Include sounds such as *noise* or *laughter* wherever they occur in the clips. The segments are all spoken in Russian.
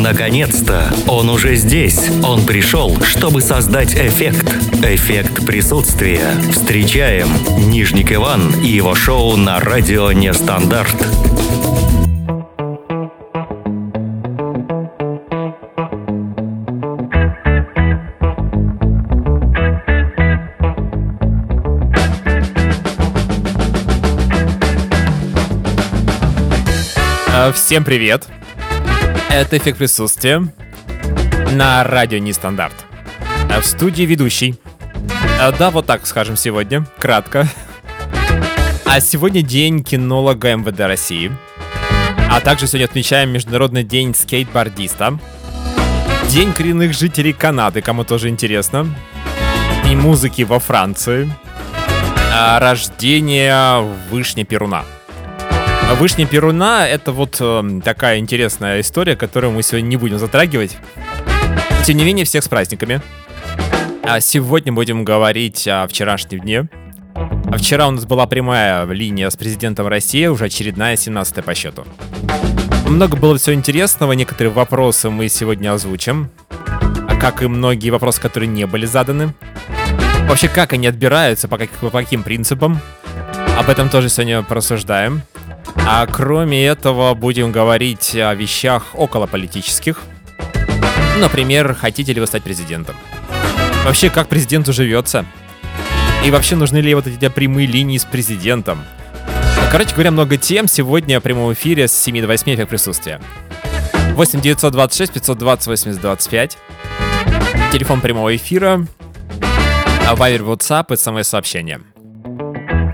Наконец-то! Он уже здесь. Он пришел, чтобы создать эффект. Эффект присутствия. Встречаем Нижник Иван и его шоу на радио «Нестандарт». А, Всем привет! Это эффект присутствия на радио Нестандарт. А В студии ведущий. А, Да, вот так скажем сегодня, кратко. А сегодня день кинолога МВД России. А также сегодня отмечаем Международный день скейтбордиста. День коренных жителей Канады, кому тоже интересно. И музыки во Франции. А, Рождение Вышни Перуна. А Вышня Перуна — это вот э, такая интересная история, которую мы сегодня не будем затрагивать. Тем не менее, всех с праздниками. А сегодня будем говорить о вчерашнем дне. А вчера у нас была прямая линия с президентом России, уже очередная, 17 по счету. Много было всего интересного, некоторые вопросы мы сегодня озвучим. А как и многие вопросы, которые не были заданы. Вообще, как они отбираются, по, как- по каким принципам. Об этом тоже сегодня порассуждаем. А кроме этого будем говорить о вещах околополитических. Например, хотите ли вы стать президентом? Вообще, как президенту живется? И вообще, нужны ли вот эти прямые линии с президентом? Короче говоря, много тем сегодня в прямом эфире с 7 до 8 эффект присутствия. 8 926 520 80 25. Телефон прямого эфира. Вайбер, WhatsApp и самое сообщение.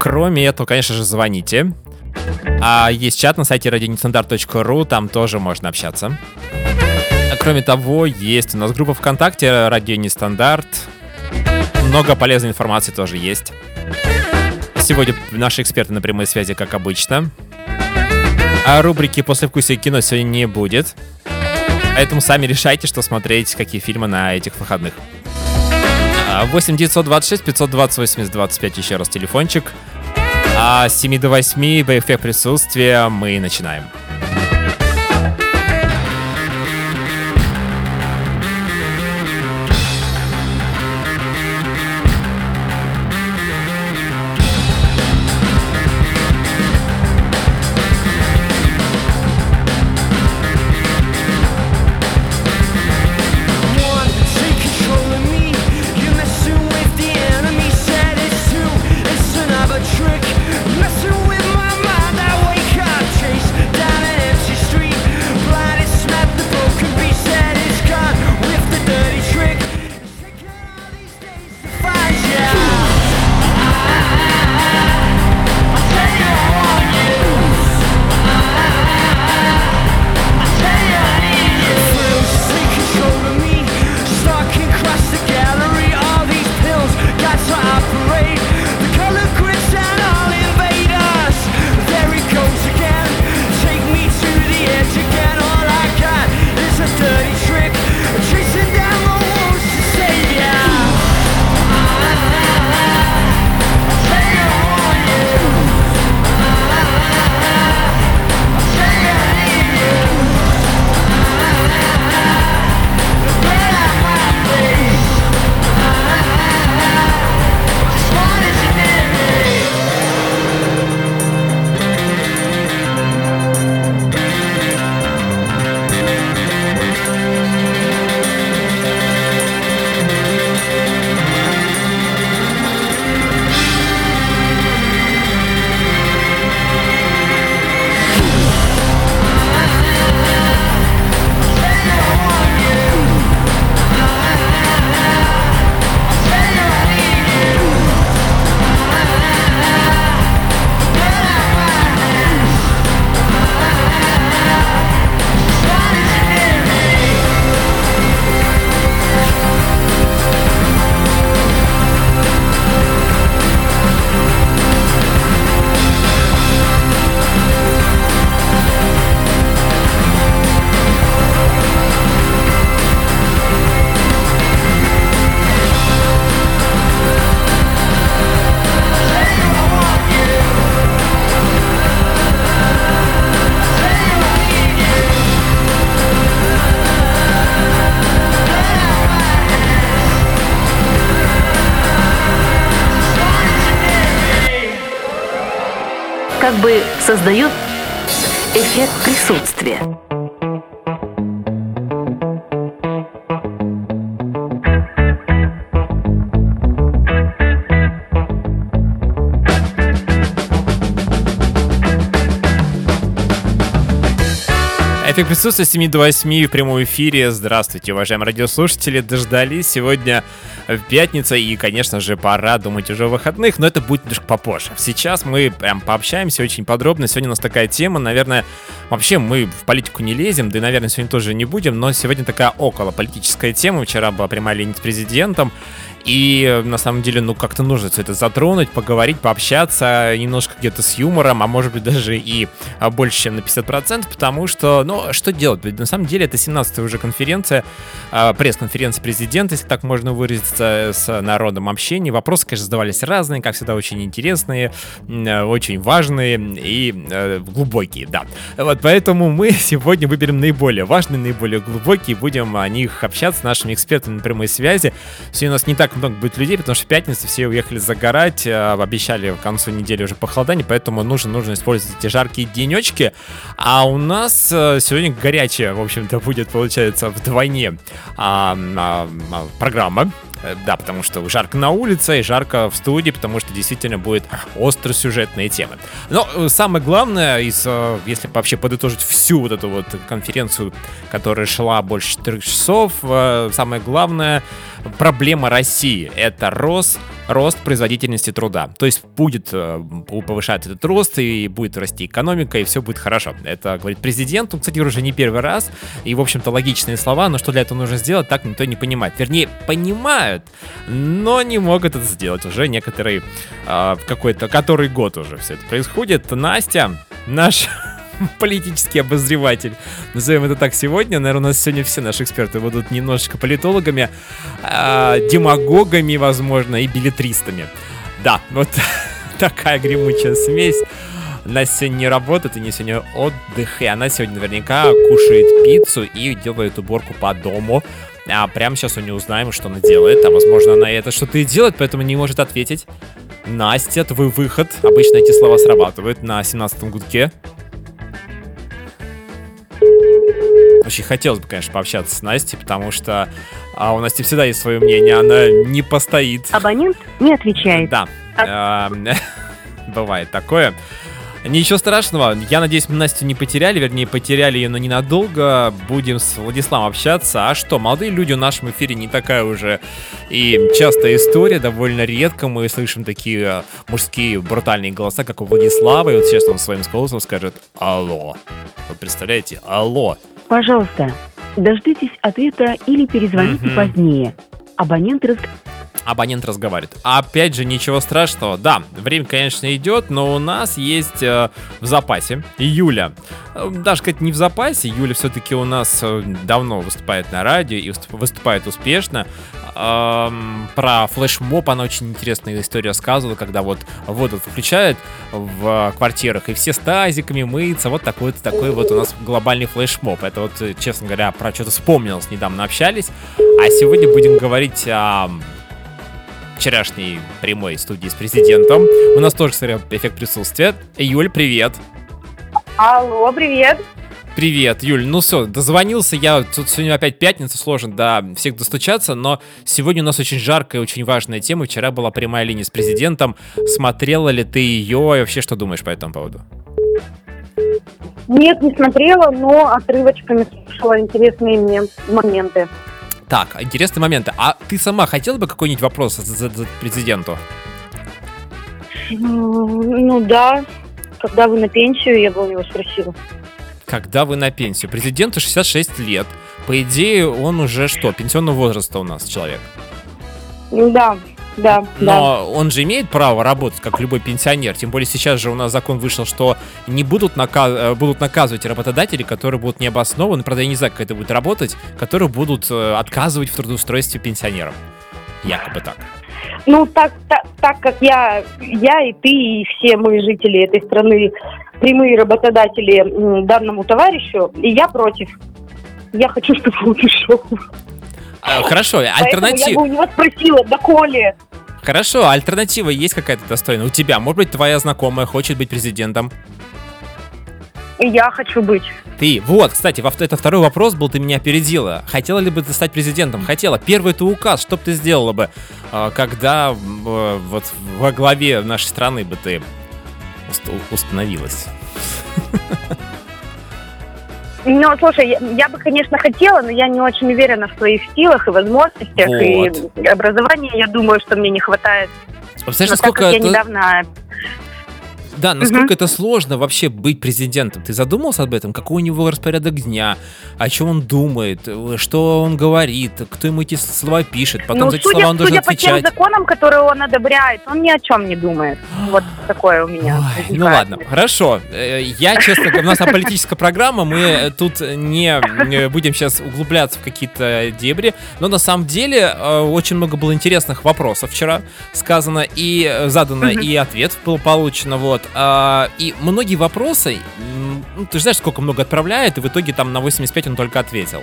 Кроме этого, конечно же, звоните. А есть чат на сайте radionestandarт.ru, там тоже можно общаться. А кроме того, есть у нас группа ВКонтакте «Радио Нестандарт». Много полезной информации тоже есть. Сегодня наши эксперты на прямой связи, как обычно. А рубрики «После вкусия кино» сегодня не будет. Поэтому сами решайте, что смотреть, какие фильмы на этих выходных. А, 8 926 520 80 25 еще раз телефончик. А с 7 до 8 в эффект присутствия мы начинаем. Создает эффект присутствия. Эффект присутствия с 7 до 8 в прямом эфире. Здравствуйте, уважаемые радиослушатели. Дождались сегодня пятница и, конечно же, пора думать уже о выходных, но это будет немножко попозже. Сейчас мы прям пообщаемся очень подробно. Сегодня у нас такая тема, наверное, вообще мы в политику не лезем, да и, наверное, сегодня тоже не будем, но сегодня такая около политическая тема. Вчера была прямая линия с президентом. И на самом деле, ну, как-то нужно все это затронуть, поговорить, пообщаться, немножко где-то с юмором, а может быть даже и а, больше, чем на 50%, потому что, ну, что делать? Ведь на самом деле это 17-я уже конференция, а, пресс-конференция президента, если так можно выразиться, с народом общения. Вопросы, конечно, задавались разные, как всегда, очень интересные, очень важные и э, глубокие, да. Вот поэтому мы *laughs* сегодня выберем наиболее важные, наиболее глубокие, будем о них общаться с нашими экспертами на прямой связи. Сегодня у нас не так много будет людей, потому что в пятницу все уехали загорать, э, обещали в концу недели уже похолодание, поэтому нужно, нужно использовать эти жаркие денечки. А у нас э, сегодня горячая, в общем-то, будет, получается, вдвойне а, а, а, программа. Э, Да, потому что жарко на улице и жарко в студии, потому что действительно будет остросюжетные темы. Но э, самое главное, из, э, если вообще подытожить всю вот эту вот конференцию, которая шла больше 4 часов, самое главное проблема России — это рост, рост производительности труда. То есть будет э, повышать этот рост, и будет расти экономика, и все будет хорошо. Это говорит президент, он, кстати, уже не первый раз, и, в общем-то, логичные слова, но что для этого нужно сделать, так никто не понимает. Вернее, понимают, но не могут это сделать уже некоторые, э, какой-то, который год уже все это происходит. Настя, наш *laughs* политический обозреватель. Назовем это так сегодня. Наверное, у нас сегодня все наши эксперты будут немножечко политологами, а, демагогами, возможно, и билетристами. Да, вот *laughs* такая гремучая смесь. Настя сегодня не работает, и не сегодня отдых, и она сегодня наверняка кушает пиццу и делает уборку по дому. А прямо сейчас у нее узнаем, что она делает, а возможно она это что-то и делает, поэтому не может ответить. Настя, твой выход. Обычно эти слова срабатывают на 17-м гудке. Очень хотелось бы, конечно, пообщаться с Настей, потому что а, у Насти всегда есть свое мнение, она не постоит. Абонент не отвечает. Да, эм, *laughs* бывает такое. Ничего страшного, я надеюсь, мы Настю не потеряли, вернее, потеряли ее, но ненадолго. Будем с Владиславом общаться. А что, молодые люди в нашем эфире не такая уже и частая история, довольно редко мы слышим такие э, мужские брутальные голоса, как у Владислава, и вот сейчас он своим голосом скажет «Алло». Вы представляете? «Алло». Пожалуйста, дождитесь ответа или перезвоните Мгм. позднее. Абонент раз... Абонент разговаривает. Опять же, ничего страшного. Да, время, конечно, идет, но у нас есть э, в запасе Юля. Э, Даже сказать не в запасе. Юля все-таки у нас э, давно выступает на радио и выступ- выступает успешно. Эм, про флешмоб она очень интересную историю рассказывала, когда вот воду включают в квартирах, и все с тазиками мыются. Вот такой вот, такой вот у нас глобальный флешмоб. Это вот, э, честно говоря, про что-то вспомнилось, недавно общались. А сегодня будем говорить о вчерашней прямой студии с президентом. У нас тоже, кстати, эффект присутствия. Юль, привет. Алло, привет. Привет, Юль. Ну все, дозвонился я. Тут сегодня опять пятница, сложно до всех достучаться, но сегодня у нас очень жаркая, очень важная тема. Вчера была прямая линия с президентом. Смотрела ли ты ее и вообще что думаешь по этому поводу? Нет, не смотрела, но отрывочками слушала интересные мне моменты. Так, интересные моменты. А ты сама хотела бы какой-нибудь вопрос задать президенту? Ну да, когда вы на пенсию, я бы у него спросила. Когда вы на пенсию? Президенту 66 лет. По идее, он уже что, пенсионного возраста у нас человек. Ну да, да, да. Но он же имеет право работать, как любой пенсионер. Тем более сейчас же у нас закон вышел, что не будут, нака- э, будут наказывать работодатели, которые будут необоснованно, правда, я не знаю, как это будет работать, которые будут э, отказывать в трудоустройстве пенсионерам. Якобы так. Ну так, так, так как я, я и ты, и все мы жители этой страны прямые работодатели данному товарищу, и я против. Я хочу, чтобы он ушел. Э, Хорошо, Поэтому я альтернатива. бы у него спросила, доколе. Хорошо, а альтернатива есть какая-то достойная у тебя? Может быть, твоя знакомая хочет быть президентом? И я хочу быть. Ты, вот, кстати, это второй вопрос был, ты меня опередила. Хотела ли бы ты стать президентом? Хотела. Первый это указ, что бы ты сделала бы, а, когда э, вот во главе нашей страны бы ты уст- установилась? *laughs* Ну, слушай, я, бы, конечно, хотела, но я не очень уверена в своих силах и возможностях. Вот. И образования, я думаю, что мне не хватает. Представляешь, так насколько я недавно Да, насколько это сложно вообще быть президентом. Ты задумался об этом? Какой у него распорядок дня? О чем он думает? Что он говорит? Кто ему эти слова пишет? Потом ну, за эти судя, слова он должен судя по тем отвечать. законам, которые он одобряет, он ни о чем не думает. Вот такое у меня. Ой, ну ладно, хорошо. Э, Я, честно говоря, у нас политическая программа, мы э, тут не будем сейчас углубляться в какие-то дебри, но на самом деле э, очень много было интересных вопросов вчера сказано и задано, и ответ был получено, вот. А, И многие вопросы, ну, ты же знаешь, сколько много отправляет, и в итоге там на 85 он только ответил.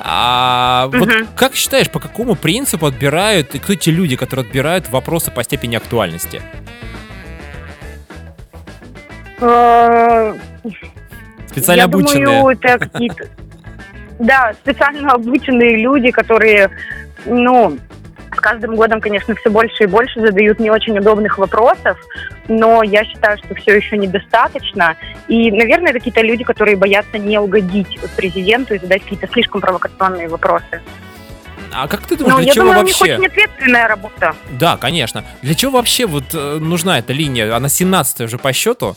А вот Мгм. как считаешь, по какому принципу отбирают, и кто те люди, которые отбирают вопросы по степени актуальности? Э, Специально я обученные. думаю, это какие-то... Да, специально обученные люди, которые, ну, с каждым годом, конечно, все больше и больше задают не очень удобных вопросов, но я считаю, что все еще недостаточно. И, наверное, это какие-то люди, которые боятся не угодить президенту и задать какие-то слишком провокационные вопросы. А как ты думаешь, Ну, для я чего думаю, у них вообще? очень ответственная работа. Да, конечно. Для чего вообще вот э, нужна эта линия? Она 17 уже по счету.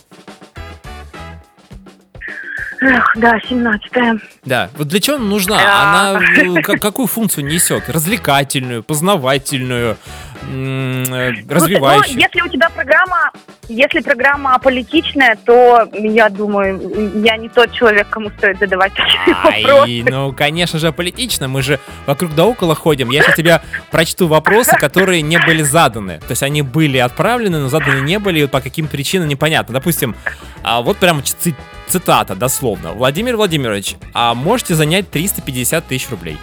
Эх, да, 17-я. Да. Вот для чего она нужна? Она э, ка- какую функцию несет? Развлекательную, познавательную, м, э, ну, развивающую? если у тебя программа, если программа аполитичная, то я думаю, я не тот человек, кому стоит задавать такие вопросы. Ну, конечно же, политично. Мы же вокруг да около ходим. Я сейчас тебе прочту вопросы, которые не были заданы. То есть они были отправлены, но заданы не были, по каким причинам непонятно. Допустим, а вот прям цитата, дословно. Владимир Владимирович, а можете занять 350 тысяч рублей?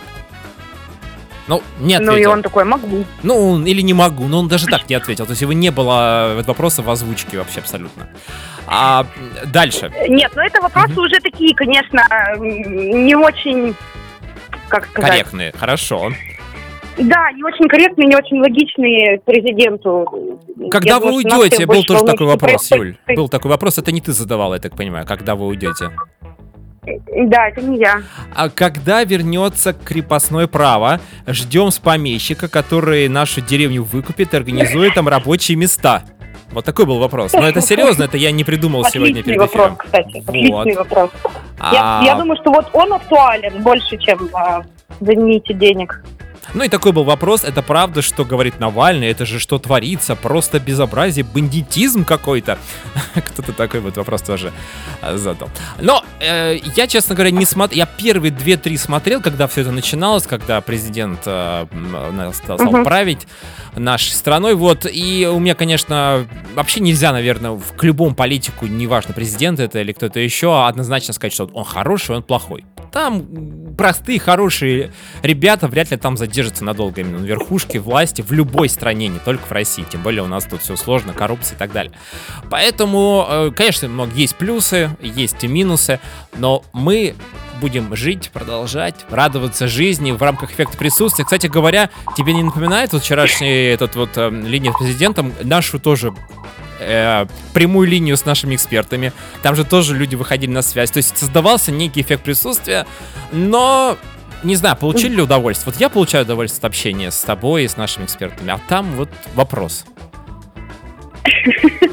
Ну, не Ну и ответил. он такой, могу. Ну, или не могу, но он даже так не ответил. То есть его не было э, вопроса в озвучке вообще абсолютно. А дальше. Нет, ну это вопросы уже такие, конечно, м, не очень, как сказать, Корректные, хорошо. Да, не очень корректные, не очень логичные президенту. Когда Я вы думаю, уйдете, был тоже такой вопрос, происходит. Юль. Был такой вопрос, это не ты задавала, я так понимаю, когда вы уйдете. Да, это не я. А когда вернется крепостное право, ждем с помещика, который нашу деревню выкупит и организует там рабочие места. Вот такой был вопрос. Но это серьезно, это я не придумал сегодня Отличный перед вопрос, эфиром. кстати. Отличный вопрос. Я, А, я думаю, что вот он актуален больше, чем а, «Займите денег». Ну и такой был вопрос, это правда, что говорит Навальный, это же что творится, просто безобразие, бандитизм какой-то. *laughs* Кто-то такой вот вопрос тоже э, задал. Но э, я, честно говоря, не смотрел, я первые две-три смотрел, когда все это начиналось, когда президент э, нас стал, Мгм. править нашей страной, вот, и у меня, конечно, вообще нельзя, наверное, в- к любому политику, неважно, президент это или кто-то еще, однозначно сказать, что он хороший, он плохой. Там простые, хорошие ребята вряд ли там задержатся надолго именно на верхушке власти в любой стране, не только в России. Тем более у нас тут все сложно, коррупция и так далее. Поэтому, э, конечно, много есть плюсы, есть и минусы, но мы будем жить, продолжать, радоваться жизни в рамках эффекта присутствия. Кстати говоря, тебе не напоминает вот вчерашний этот вот э, линия с президентом нашу тоже э, прямую линию с нашими экспертами. Там же тоже люди выходили на связь. То есть создавался некий эффект присутствия, но не знаю, получили ли удовольствие. Вот я получаю удовольствие от общения с тобой и с нашими экспертами, а там вот вопрос. *laughs*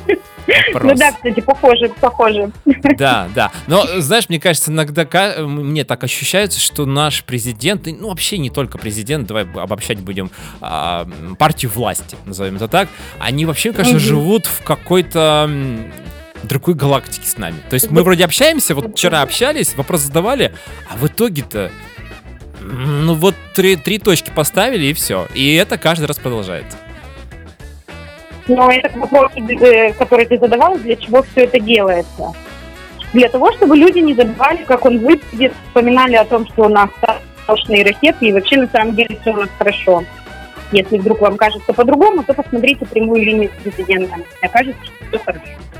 Вопрос. Ну да, кстати, похоже, похоже. Да, да. Но, знаешь, мне кажется, иногда мне так ощущается, что наш президент, ну вообще не только президент, давай обобщать будем а, партию власти, назовем это так, они вообще, кажется, Мгм. живут в какой-то другой галактике с нами. То есть мы вроде общаемся, вот вчера общались, вопрос задавали, а в итоге-то ну вот три, три точки поставили и все. И это каждый раз продолжается. Но это к вопросу, э, который ты задавал, для чего все это делается. Для того, чтобы люди не забывали, как он выглядит, вспоминали о том, что у нас точные ракеты, и вообще на самом деле все у нас хорошо. Если вдруг вам кажется по-другому, то посмотрите прямую линию с президентом. Окажется, что все хорошо.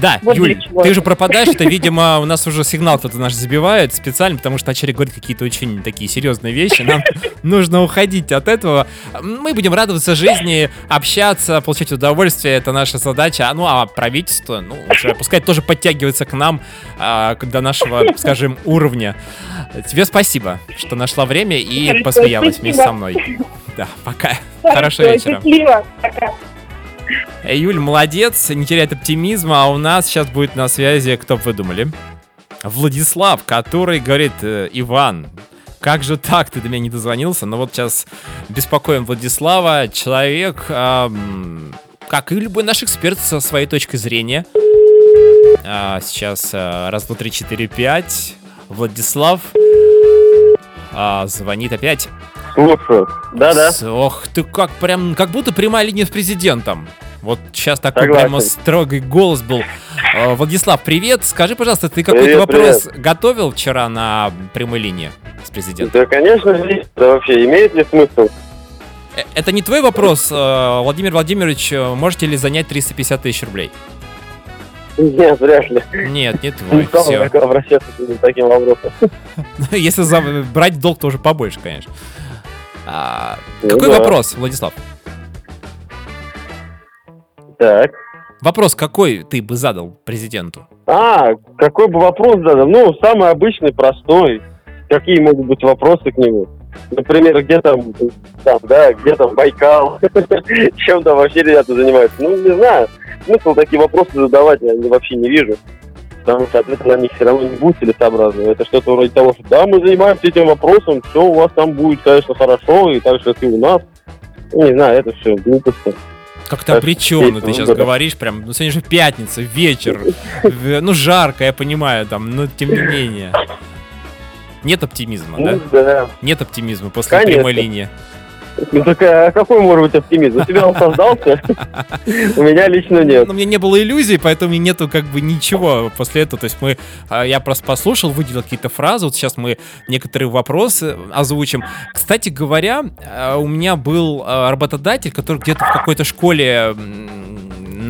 Да, Вот Юль, ты это. же пропадаешь, что, видимо, у нас уже сигнал кто-то наш забивает специально, потому что начали говорить какие-то очень такие серьезные вещи. Нам *laughs* нужно уходить от этого. Мы будем радоваться жизни, общаться, получать удовольствие. Это наша задача. Ну, а правительство, ну, уже пускай тоже подтягивается к нам а, до нашего, скажем, уровня. Тебе спасибо, что нашла время и Хорошо, посмеялась вместе со мной. *laughs* Да, пока. Хорошего Хорошо, вечера. Счастливо. Пока. Э, Юль, молодец, не теряет оптимизма, а у нас сейчас будет на связи, кто бы вы думали? Владислав, который говорит, «Э, Иван, как же так, ты до меня не дозвонился? Но вот сейчас беспокоим Владислава, человек, ам, как и любой наш эксперт со своей точки зрения. А, сейчас а, раз, два, три, четыре, пять. Владислав а, звонит опять. Слушаю. Да-да. Ох, ты как прям, как будто прямая линия с президентом. Вот сейчас такой Согласен. прямо строгий голос был. Э, Владислав, привет. Скажи, пожалуйста, ты какой-то Привет, вопрос готовил вчера на прямой линии с президентом? Да, конечно, есть. Да вообще, имеет ли смысл? Э, Это не твой вопрос, э, Владимир Владимирович, можете ли занять 350 тысяч рублей? Нет, вряд ли. Нет, не Не твой, стал все. обращаться к таким вопросам. *laughs* Если брать долг, то уже побольше, конечно. А, Ну какой да. вопрос, Владислав? Так. Вопрос какой ты бы задал президенту? А, какой бы вопрос задал? Ну, самый обычный, простой. Какие могут быть вопросы к нему? Например, где там, там да, где там Байкал? *laughs* Чем там вообще ребята занимаются? Ну, не знаю. Смысл такие вопросы задавать я вообще не вижу. Потому что ответ на них все равно не будет целесообразным. Это что-то вроде того, что да, мы занимаемся этим вопросом, все у вас там будет, конечно, хорошо, и так же, как и у нас. Ну, не знаю, это все глупости. Как-то обреченно ты сейчас да. говоришь, прям, ну сегодня же пятница, вечер, ну жарко, я понимаю, там, но тем не менее. Нет оптимизма, да? Ну, да. Нет оптимизма после Конечно. прямой линии. Ну так а какой может быть оптимизм? У тебя он создался? *laughs* У меня лично нет. Но у меня не было иллюзий, поэтому нету как бы ничего после этого. То есть мы, а, я просто послушал, выделил какие-то фразы. Вот сейчас мы некоторые вопросы озвучим. Кстати говоря, а, у меня был а, работодатель, который где-то в какой-то школе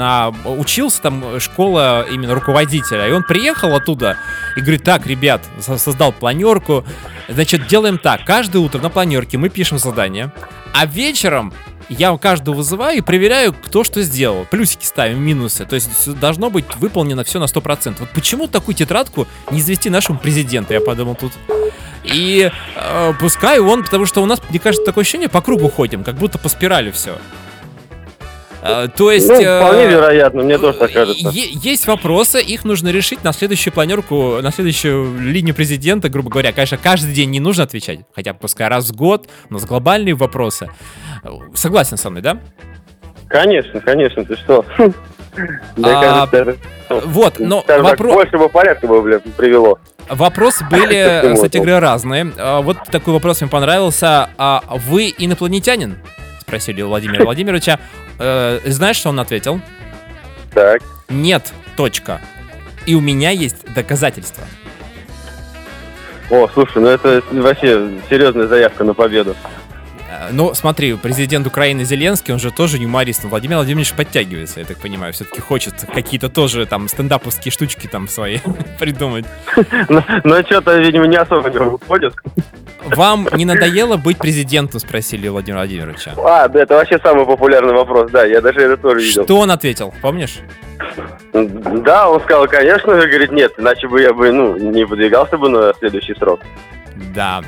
на учился, там школа именно руководителя, и он приехал оттуда и говорит, так, ребят, со- создал планерку, значит, делаем так, каждое утро на планерке мы пишем задание, а вечером я каждого вызываю и проверяю, кто что сделал. Плюсики ставим, минусы. То есть должно быть выполнено все на 100%. Вот почему такую тетрадку не извести нашему президенту, я подумал тут. И э, пускай он, потому что у нас, мне кажется, такое ощущение, по кругу ходим, как будто по спирали все. То есть... Ну, э, вполне вероятно, мне тоже так кажется. Есть вопросы, их нужно решить на следующую планерку, на следующую линию президента, грубо говоря. Конечно, каждый день не нужно отвечать, хотя бы пускай раз в год, у нас глобальные вопросы. Согласен со мной, да? Конечно, конечно, ты что? *laughs* А, кажется, Вот, но вопрос... большего порядка бы бля, привело. Вопросы были, кстати можешь? говоря, разные. А, Вот такой вопрос мне понравился. А вы инопланетянин? Спросили у Владимира Владимировича. Э, Знаешь, что он ответил? Так. Нет, точка. И у меня есть доказательства. О, слушай, ну это вообще серьезная заявка на победу. Э, Ну, смотри, президент Украины Зеленский, он же тоже юморист. Владимир Владимирович подтягивается, я так понимаю. Все-таки хочет какие-то тоже там стендаповские штучки там свои *laughs* придумать. Но, но что-то, видимо, не особо не выходит. Вам не надоело быть президентом, спросили у Владимира Владимировича. А, да, это вообще самый популярный вопрос, да, я даже это тоже видел. Что он ответил, помнишь? Да, он сказал, конечно, говорит, нет, иначе бы я бы, ну, не выдвигался бы на следующий срок. Да.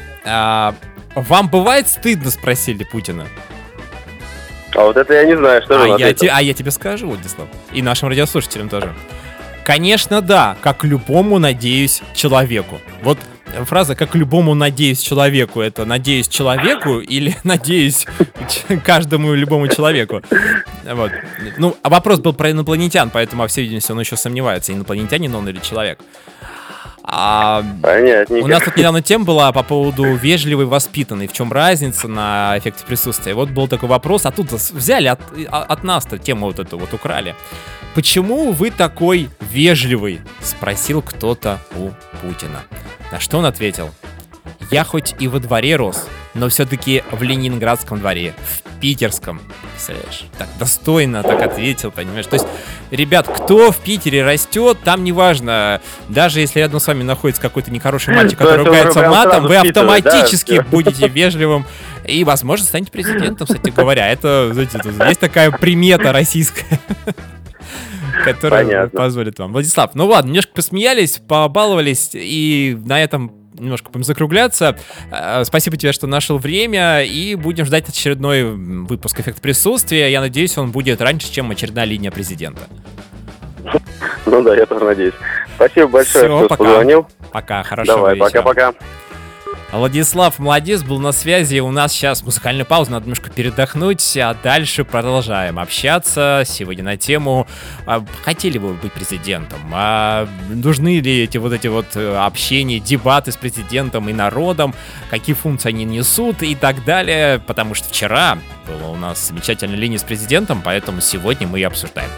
Вам бывает стыдно, спросили Путина. А вот это я не знаю, что А же я, те- а я тебе скажу, Владислав. И нашим радиослушателям тоже. Конечно, да, как любому, надеюсь, человеку. Вот фраза «как любому, надеюсь, человеку» — это «надеюсь человеку» или *laughs* «надеюсь каждому любому человеку». Вот. Ну, а вопрос был про инопланетян, поэтому, по всей видимости, он еще сомневается, инопланетянин он или человек. А, Понятненько. у нас тут недавно тема была по поводу вежливый, воспитанный. В чем разница на эффекте присутствия? Вот был такой вопрос, а тут взяли от, а- от нас-то тему вот эту вот украли. Почему вы такой вежливый? Спросил кто-то у Путина. На что он ответил? Я хоть и во дворе рос, но все-таки в Ленинградском дворе, в питерском. Представляешь? Так достойно так ответил, понимаешь? То есть, ребят, кто в Питере растет, там неважно, даже если рядом с вами находится какой-то нехороший мальчик, То который ругается матом, вы да, автоматически будете вежливым и, возможно, станете президентом, кстати говоря. Это, знаете, есть такая примета российская. *laughs* Которая Понятно. позволит вам. Владислав, ну ладно, немножко посмеялись, побаловались, и на этом немножко будем закругляться. Э, Спасибо тебе, что нашел время, и будем ждать очередной выпуск «Эффект присутствия». Я надеюсь, он будет раньше, чем очередная линия президента. Ну да, я тоже надеюсь. Спасибо большое, Всё, что пока. позвонил. Пока, хорошего Давай, пока-пока. Владислав Молодец был на связи. У нас сейчас музыкальная пауза, надо немножко передохнуть, а дальше продолжаем общаться сегодня на тему а, хотели бы вы быть президентом, а нужны ли эти вот эти вот э, общения, дебаты с президентом и народом, какие функции они несут и так далее, потому что вчера была у нас замечательная линия с президентом, поэтому сегодня мы и обсуждаем.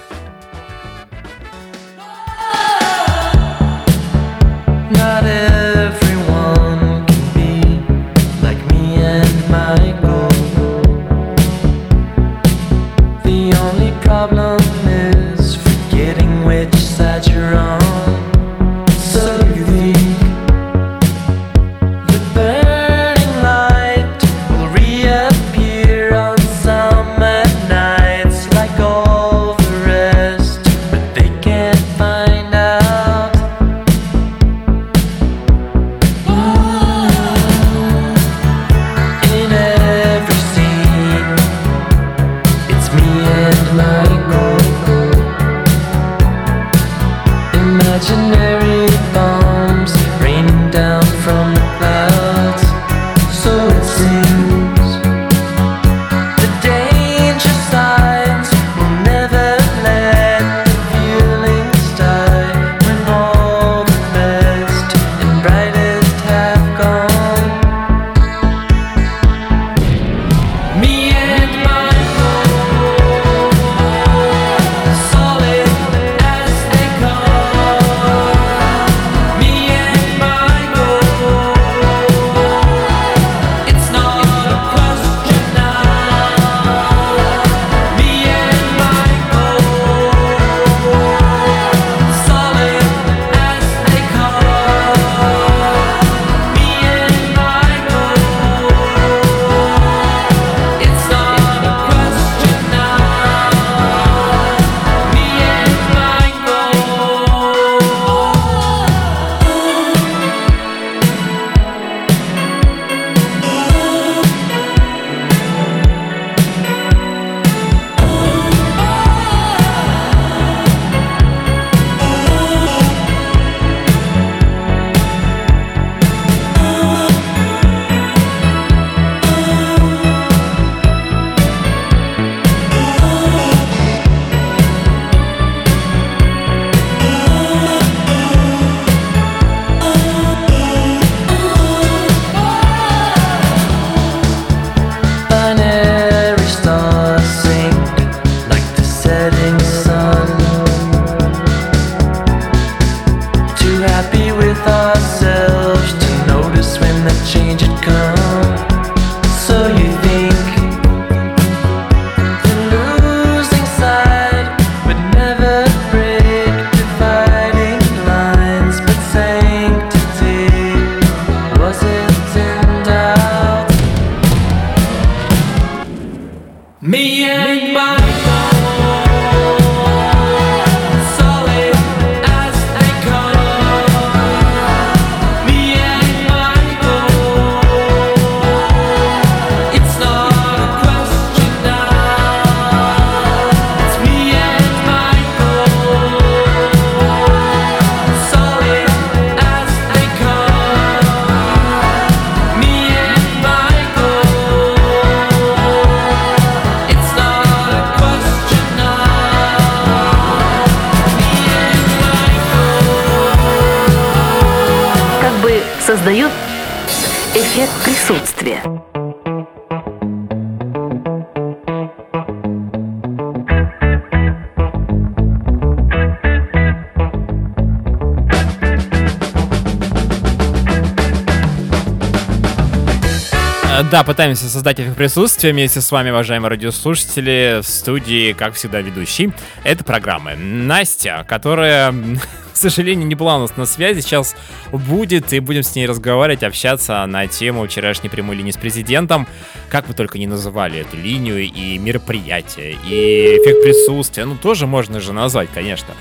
Да, пытаемся создать эффект присутствия вместе с вами, уважаемые радиослушатели, в студии, как всегда, ведущий этой программы. Настя, которая, *laughs* к сожалению, не была у нас на связи, сейчас будет, и будем с ней разговаривать, общаться на тему вчерашней прямой линии с президентом. Как вы только не называли эту линию, и мероприятие, и эффект присутствия, ну, тоже можно же назвать, конечно.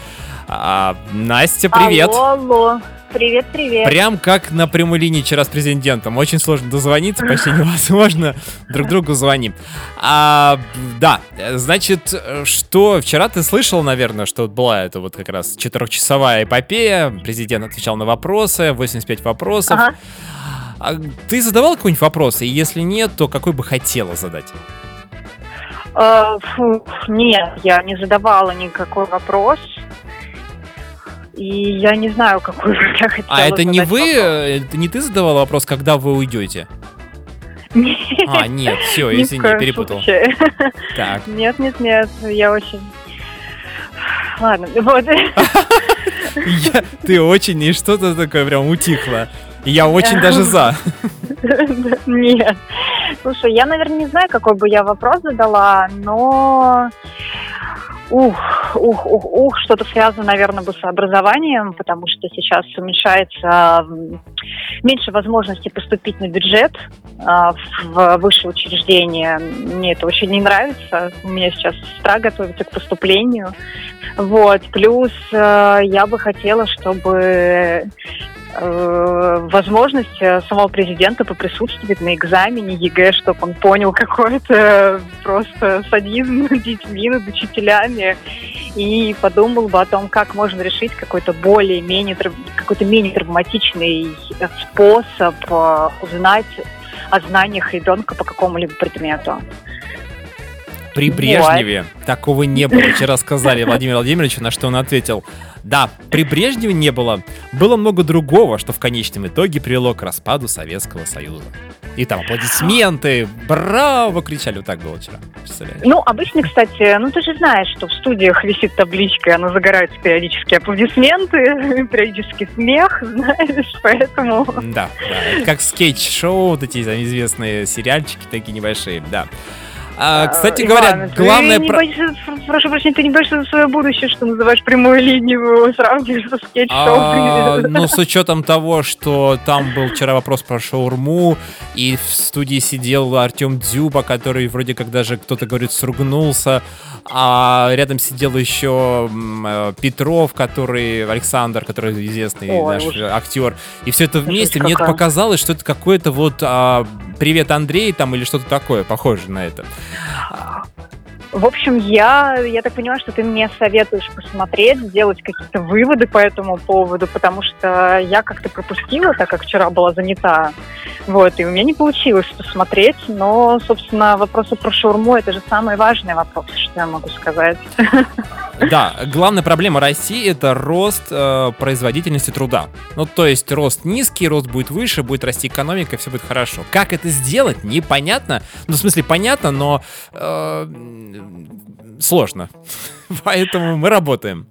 А, Настя, привет! Алло, алло. Привет, привет. Прям как на прямой линии вчера с президентом. Очень сложно дозвониться, почти *laughs* невозможно. Друг другу звоним. А, да, значит, что вчера ты слышал, наверное, что была это вот как раз четырехчасовая эпопея. Президент отвечал на вопросы, 85 вопросов. Ага. А ты задавал какой-нибудь вопрос? И если нет, то какой бы хотела задать? Э, фу, нет, я не задавала никакой вопрос. И я не знаю, какой бы я хотела А это не вы, вопрос. э, это не ты задавала вопрос, когда вы уйдете? Нет, А, нет, все, извини, коем перепутал. случае. Так. Нет, нет, нет, я очень... Ладно, вот. *laughs* Я- ты очень, и что-то такое прям утихло. И Я очень даже *laughs* за. Нет. Слушай, я, наверное, не знаю, какой бы я вопрос задала, но... Ух, ух, ух, ух, что-то связано, наверное, бы с образованием, потому что сейчас уменьшается меньше возможностей поступить на бюджет а, в высшее учреждение. Мне это очень не нравится. У меня сейчас сестра готовится к поступлению. Вот. Плюс э, я бы хотела, чтобы э, возможность э, самого президента поприсутствовать на экзамене ЕГЭ, чтобы он понял какой-то просто садизм *laughs* над детьми, над учителями, и подумал бы о том, как можно решить какой-то более-менее, какой-то менее травматичный способ э, узнать о знаниях ребенка по какому-либо предмету. При Брежневе такого не было. Вчера сказали Владимиру Владимировичу, на что он ответил. Да, при Брежневе не было. Было много другого, что в конечном итоге привело к распаду Советского Союза. И там аплодисменты, браво, кричали. Вот так было вчера. Ну, обычно, кстати, ну ты же знаешь, что в студиях висит табличка, и она загорается периодически аплодисменты, *laughs* периодически смех, знаешь, поэтому... Да, да. Как скетч-шоу, вот эти там, известные сериальчики такие небольшие, да. А, кстати Э, говоря, Иван, главное... Ты не про- боишься, прошу прощения, ты не боишься за свое будущее, что называешь прямую линию, сравниваешь со А, скетч-шоу. ну, с учетом того, что там был вчера вопрос про шаурму, и в студии сидел Артем Дзюба, который вроде как даже кто-то говорит сругнулся, а рядом сидел еще э, Петров, который Александр, который известный Ой, наш уж. актер, и все это вместе. Мне это показалось, что это какое-то вот а, привет Андрей там или что-то такое, похоже на это. В общем, я, я так понимаю, что ты мне советуешь посмотреть, сделать какие-то выводы по этому поводу, потому что я как-то пропустила, так как вчера была занята. Вот, и у меня не получилось посмотреть, но, собственно, вопросы про шаурму – это же самый важный вопрос, что я могу сказать. Да, главная проблема России это рост э, производительности труда. Ну, то есть рост низкий, рост будет выше, будет расти экономика, все будет хорошо. Как это сделать, непонятно. Ну, в смысле, понятно, но э, сложно. *laughs* Поэтому мы работаем.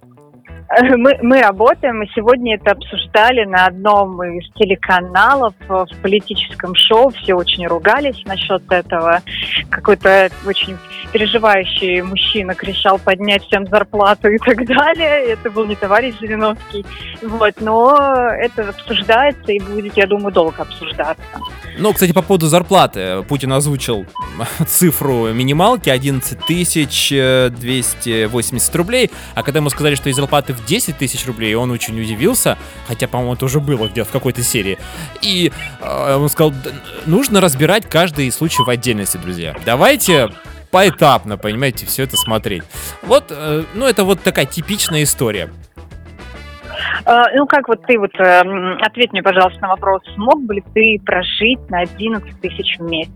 *laughs* Мы, мы работаем, и сегодня это обсуждали на одном из телеканалов э, в политическом шоу. Все очень ругались насчет этого. Какой-то очень переживающий мужчина кричал поднять всем зарплату и так далее. Это был не товарищ Жириновский. Вот, но это обсуждается и будет, я думаю, долго обсуждаться. Ну, кстати, по поводу зарплаты. Путин озвучил *laughs* цифру минималки 11 тысяч э, 280 рублей, а когда ему сказали, что есть зарплаты в 10 тысяч рублей, он очень удивился, хотя, по-моему, это уже было где-то в какой-то серии. И э, он сказал, «Да, нужно разбирать каждый случай в отдельности, друзья. Давайте поэтапно, понимаете, все это смотреть. Вот, э, ну, это вот такая типичная история. Э, Ну, как вот ты вот, э, м, ответь мне, пожалуйста, на вопрос, смог бы ли ты прожить на 11 тысяч в месяц?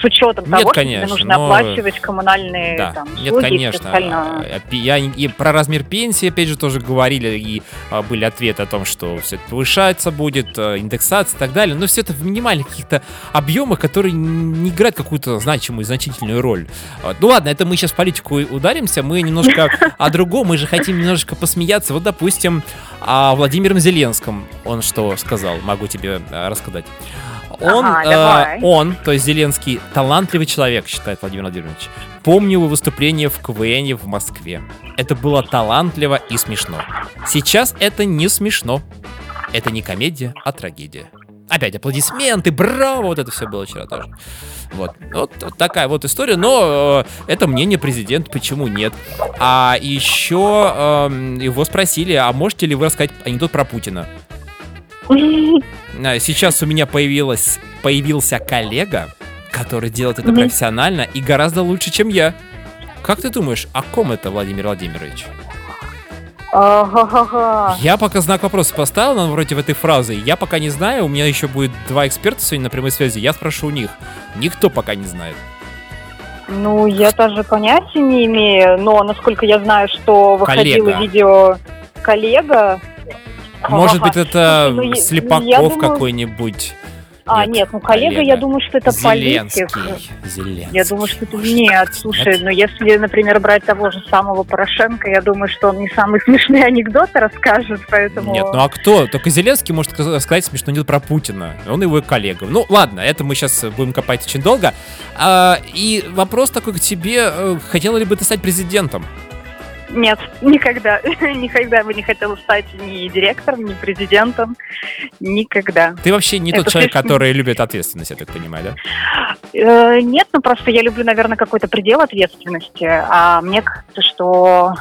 С учетом Нет, того, конечно, что тебе нужно но- оплачивать коммунальные Да, там, нет, услуги и конечно. остальное. А, пи- Я и про размер пенсии, опять же, тоже говорили, и а, были ответы о том, что все это повышаться будет, а, индексация и так далее, но все это в минимальных каких-то объемах, которые не играют какую-то значимую, значительную роль. Вот. Ну ладно, это мы сейчас в политику ударимся, мы немножко *laughs* о другом, мы же хотим немножечко посмеяться. Вот, допустим, О Владимиром Зеленском он что сказал? Могу тебе э, рассказать. Он, Ага, э, он, то есть Зеленский, талантливый человек, считает Владимир Владимирович. Помню его выступление в КВН в Москве. Это было талантливо и смешно. Сейчас это не смешно. Это не комедия, а трагедия. Опять аплодисменты, браво, вот это все было вчера тоже. Вот, вот такая вот история, но э, это мнение президента, почему нет? А еще эм, его спросили, а можете ли вы рассказать анекдот про Путина? А, Сейчас у меня появилась, появился коллега, который делает это профессионально и гораздо лучше, чем я. Как ты думаешь, о ком это Владимир Владимирович? Ага. Я пока знак вопроса поставил на против этой фразы. Я пока не знаю, у меня еще будет два эксперта сегодня на прямой связи. Я спрошу у них. Никто пока не знает. Ну, я даже понятия не имею, но насколько я знаю, что выходило Коллега. видео коллега. Может быть, это ну, Слепаков думаю- какой-нибудь. А, нет, ну коллега, я думаю, что это Зеленский. политик. Зеленский. Я думаю, что это Может нет. Слушай, нет? ну если, например, брать того же самого Порошенко, я думаю, что он не самые *laughs* смешные анекдоты расскажет, поэтому. Нет, ну а кто? Только Зеленский может сказ- сказать смешно анекдот про Путина. Он его коллега. Ну ладно, это мы сейчас будем копать очень долго. А, и вопрос такой к тебе. э, Хотела ли бы ты стать президентом? Нет, никогда. *laughs* никогда бы не хотела стать ни директором, ни президентом. Никогда. Ты вообще не Это тот человек, слишком- который любит ответственность, я так понимаю, да? Э, Нет, ну просто я люблю, наверное, какой-то предел ответственности. А мне кажется, что...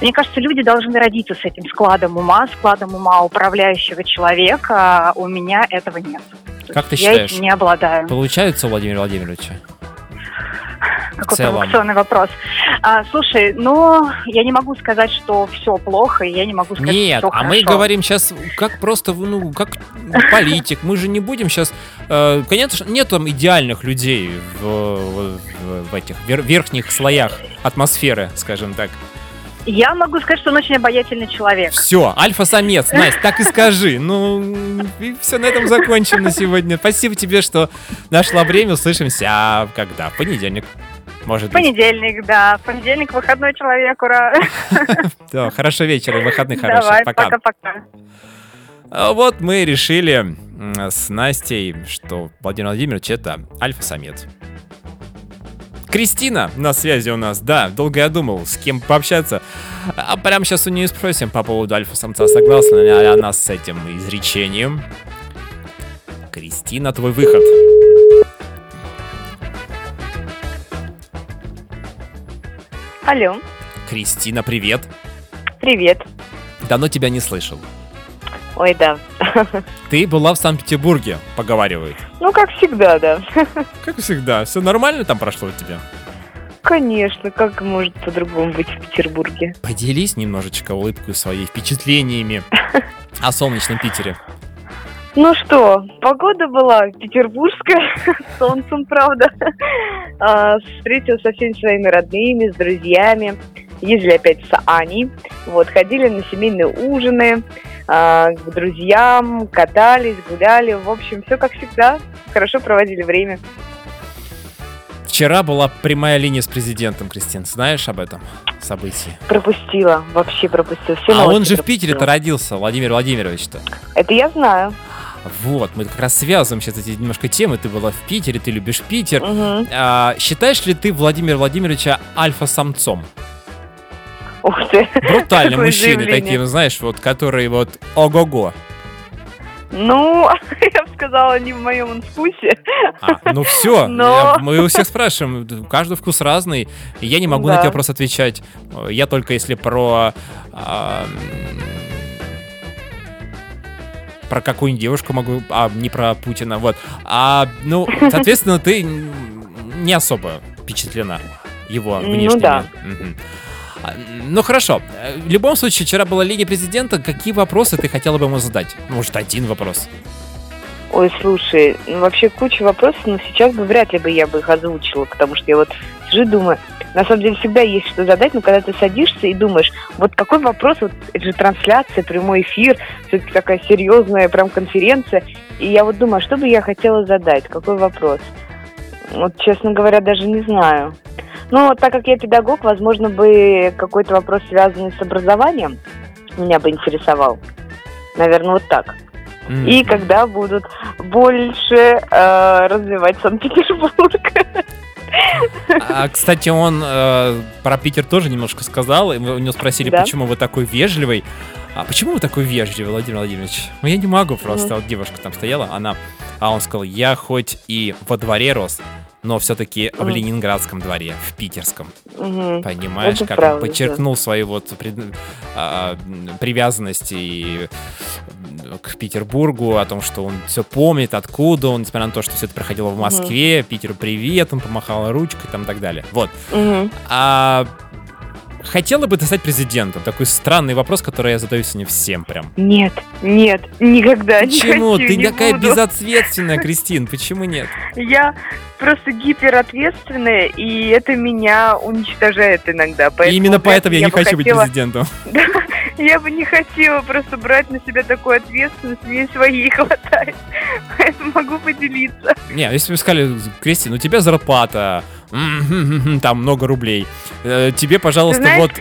Мне кажется, люди должны родиться с этим складом ума, складом ума управляющего человека. А у меня этого нет. Как ты я считаешь? этим не обладаю. Получается у Владимира Владимировича? Какой провокационный вопрос. А, слушай, ну, я не могу сказать, что все плохо, и я не могу сказать, Нет, что а всё мы хорошо. говорим сейчас как просто, ну, как политик. Мы же не будем сейчас... конечно, нет там идеальных людей в, в- в этих вер- верхних слоях атмосферы, скажем так. Я могу сказать, что он очень обаятельный человек. Все, альфа-самец, Настя, так и скажи. Ну, и все, на этом закончим на сегодня. Спасибо тебе, что нашла время. Услышимся а когда? В понедельник. Может быть. Понедельник, да. Понедельник выходной человек, ура. *laughs* Да, хорошего вечера выходных хороших. Давай, Пока. пока-пока. А Вот мы решили с Настей, что Владимир Владимирович это альфа-самец. Кристина на связи у нас, да, долго я думал, с кем пообщаться. А прямо сейчас у нее спросим по поводу альфа-самца, согласна ли она с этим изречением. Кристина, твой выход. Алло, Кристина, привет. привет. Давно тебя не слышал. Ой, да. *laughs* Ты была в Санкт-Петербурге, поговаривают. Ну, как всегда, да. *laughs* Как всегда, все нормально там прошло у тебя? Конечно, как может по-другому быть в Петербурге? Поделись немножечко улыбкой своей, впечатлениями *laughs* о солнечном Питере. Ну что, погода была петербургская, с *laughs* солнцем, правда. А, Встретилась со всеми своими родными, с друзьями. Ездили опять с Аней. Вот, ходили на семейные ужины, а, к друзьям, катались, гуляли. В общем, все как всегда. Хорошо проводили время. Вчера была прямая линия с президентом, Кристин. Знаешь об этом событии? Пропустила, вообще пропустила. Все а он же в пропустила. Питере-то родился, Владимир Владимирович-то. Это я знаю. Вот, мы как раз связываем сейчас эти немножко темы. Ты была в Питере, ты любишь Питер. Мгм. А, считаешь ли ты Владимира Владимировича альфа-самцом? Ух ты. Брутальные *laughs* мужчины такие, ну, знаешь, вот, которые вот ого-го. Ну, *laughs* я бы сказала, не в моем вкусе. А, ну все, *laughs* Но- мы у всех спрашиваем, каждый вкус разный, я не могу на Да. эти вопросы отвечать. Я только если про... а, про какую-нибудь девушку могу, а не про Путина, вот. А, ну, *laughs* соответственно, ты не особо впечатлена его Ну внешними. да. Мгм. А, Ну хорошо. В любом случае, вчера была линия президента. Какие вопросы ты хотела бы ему задать? Может, один вопрос? Ой, слушай, ну вообще куча вопросов, но сейчас бы вряд ли бы я бы их озвучила, потому что я вот сижу и думаю, на самом деле всегда есть что задать, но когда ты садишься и думаешь, вот какой вопрос, вот это же трансляция, прямой эфир, все-таки такая серьезная прям конференция, и я вот думаю, а что бы я хотела задать, какой вопрос? Вот, честно говоря, даже не знаю. Ну, так как я педагог, возможно, бы какой-то вопрос, связанный с образованием, меня бы интересовал. Наверное, вот так. М. И когда будут больше э, развивать Санкт-Петербург. *laughs* А, кстати, он э, про Питер тоже немножко сказал, и мы у него спросили, Да. почему вы такой вежливый. А почему вы такой вежливый, Владимир Владимирович? Ну, я не могу просто. Вот девушка там стояла, она... А он сказал, я хоть и во дворе рос, но все-таки в Мгм. Ленинградском дворе, в питерском. Мгм. Понимаешь, Это как правда, он да. подчеркнул свою вот пред- а, привязанность и к Петербургу, о том, что он все помнит, откуда он, несмотря на то, что все это проходило в Москве, Питеру привет, он помахал ручкой там и так далее. Вот. Мгм. А хотела бы ты стать президентом? Такой странный вопрос, который я задаю сегодня всем прям. Нет, нет, никогда Почему? не хочу, ты не такая буду. безответственная, *laughs* Кристин, почему нет? Я просто гиперответственная, и это меня уничтожает иногда. И Поэтому именно вряд поэтому ли я не хочу быть хотела- президентом. *laughs* Я бы не хотела просто брать на себя такую ответственность, мне своей *laughs* хватает. Поэтому могу поделиться. Не, если бы сказали, Кристин, у тебя зарплата, там много рублей, э, тебе, пожалуйста, знаешь, вот... *laughs*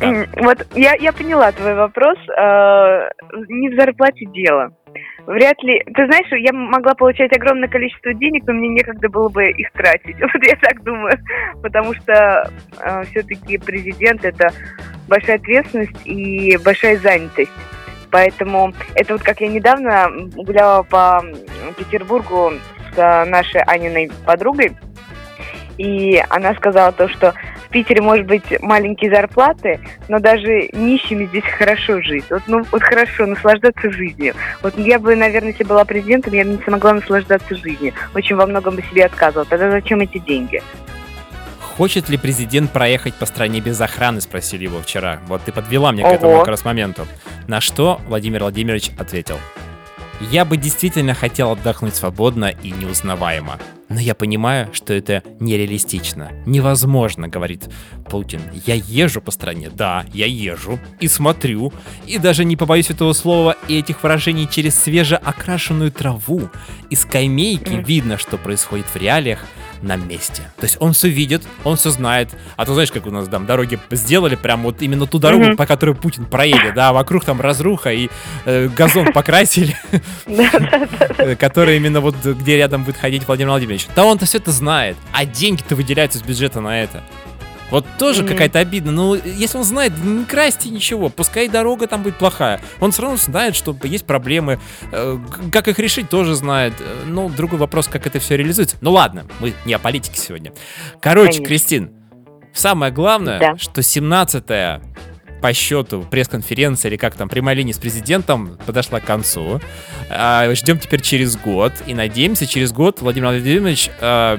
Да. Вот я, я поняла твой вопрос. Э, Не в зарплате дело. Вряд ли. Ты знаешь, я могла получать огромное количество денег, но мне некогда было бы их тратить. *laughs* Вот я так думаю. Потому что все-таки президент это большая ответственность и большая занятость. Поэтому это вот как я недавно гуляла по Петербургу с э, нашей Аниной подругой, и она сказала то, что в Питере может быть маленькие зарплаты, но даже нищими здесь хорошо жить. Вот, ну, вот хорошо, наслаждаться жизнью. Вот я бы, наверное, если была президентом, я бы не смогла наслаждаться жизнью. Очень во многом бы себе отказывала. Тогда зачем эти деньги? Хочет ли президент проехать по стране без охраны, спросили его вчера. Вот ты подвела мне к Ого. этому как раз моменту. На что Владимир Владимирович ответил. Я бы действительно хотел отдохнуть свободно и неузнаваемо. Но я понимаю, что это нереалистично. Невозможно, говорит Путин. Я езжу по стране, да, я езжу и смотрю, и даже не побоюсь этого слова и этих выражений через свежеокрашенную траву. И скамейки видно, что происходит в реалиях на месте. То есть он все видит, он все знает. А то знаешь, как у нас там дороги сделали, прям вот именно ту дорогу, Мгм. по которой Путин проедет, да, вокруг там разруха и э, газон покрасили, *laughs* э, который именно вот где рядом будет ходить Владимир Владимирович. Да он-то все это знает, а деньги-то выделяются из бюджета на это. Вот тоже Мгм. какая-то обидно. Ну, если он знает, не красьте ничего, пускай дорога там будет плохая. Он все равно знает, что есть проблемы. э, Как их решить, тоже знает. Ну, другой вопрос, как это все реализуется. Ну ладно, мы не о политике сегодня. Короче, Конечно. Кристин, самое главное, Да. что 17 по счету пресс-конференция или как там прямая линия с президентом подошла к концу. А, Ждем теперь через год и надеемся через год Владимир Владимирович э,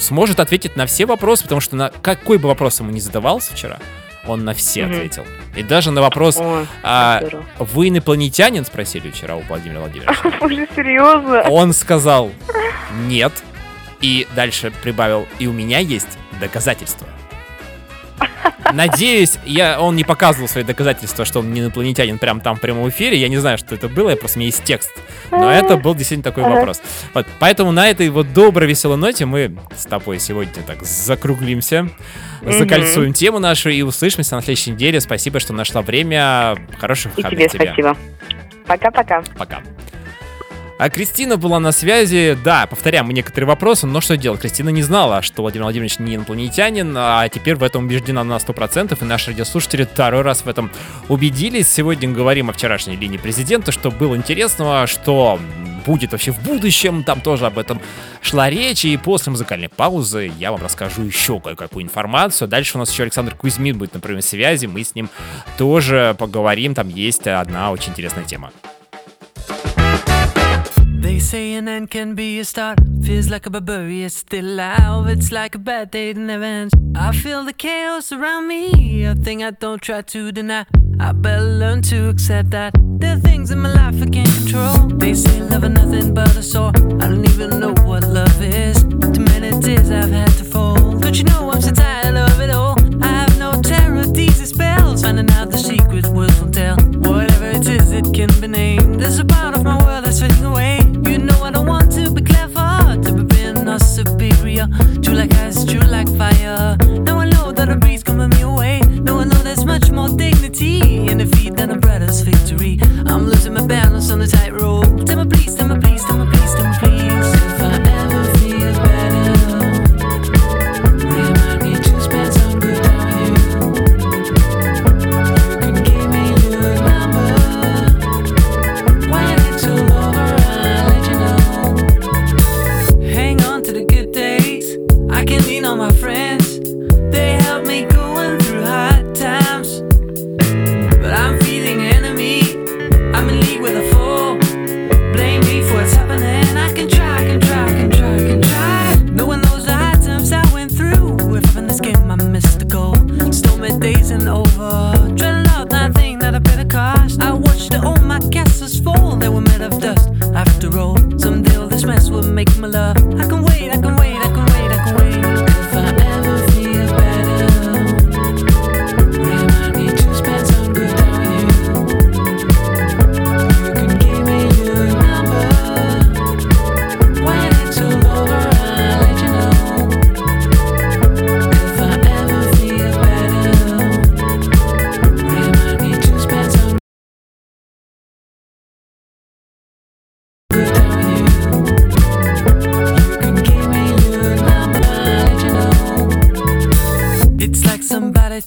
сможет ответить на все вопросы, потому что на какой бы вопрос ему не задавался вчера, он на все Мгм. ответил. И даже на вопрос Ой, а, здорово. «Вы инопланетянин?» спросили вчера у Владимира Владимировича. *laughs* Боже, серьезно? Он сказал «нет». И дальше прибавил «и у меня есть доказательства». Надеюсь, я, он не показывал свои доказательства, что он не инопланетянин прям там в прямом эфире. Я не знаю, что это было, я просто у меня есть текст. Но это был действительно такой вопрос. Вот, поэтому на этой вот доброй, веселой ноте мы с тобой сегодня так закруглимся, закольцуем тему нашу и услышимся на следующей неделе. Спасибо, что нашла время. Хороших И выходных тебе спасибо. Пока-пока. Пока. А Кристина была на связи. Да, повторяем мы некоторые вопросы, но что делать? Кристина не знала, что Владимир Владимирович не инопланетянин, а теперь в этом убеждена на 100%, и наши радиослушатели второй раз в этом убедились. Сегодня говорим о вчерашней линии президента, что было интересного, что будет вообще в будущем, там тоже об этом шла речь, и после музыкальной паузы я вам расскажу еще кое-какую информацию. Дальше у нас еще Александр Кузьмин будет на прямой связи, мы с ним тоже поговорим, там есть одна очень интересная тема. They say an end can be a start. Feels like a barbarian, it's still alive. It's like a bad day that never ends. I feel the chaos around me, a thing I don't try to deny. I better learn to accept that there are things in my life I can't control. They say love is nothing but a sore. I don't even know what love is. Too many tears I've had to fold. Don't you know I'm so tired of it all? I have no terror, these spells. Finding out the secret words won't tell. Whatever it is, it can be named. There's a part than the brother's victory. I'm losing my balance on the tightrope. Tell me please.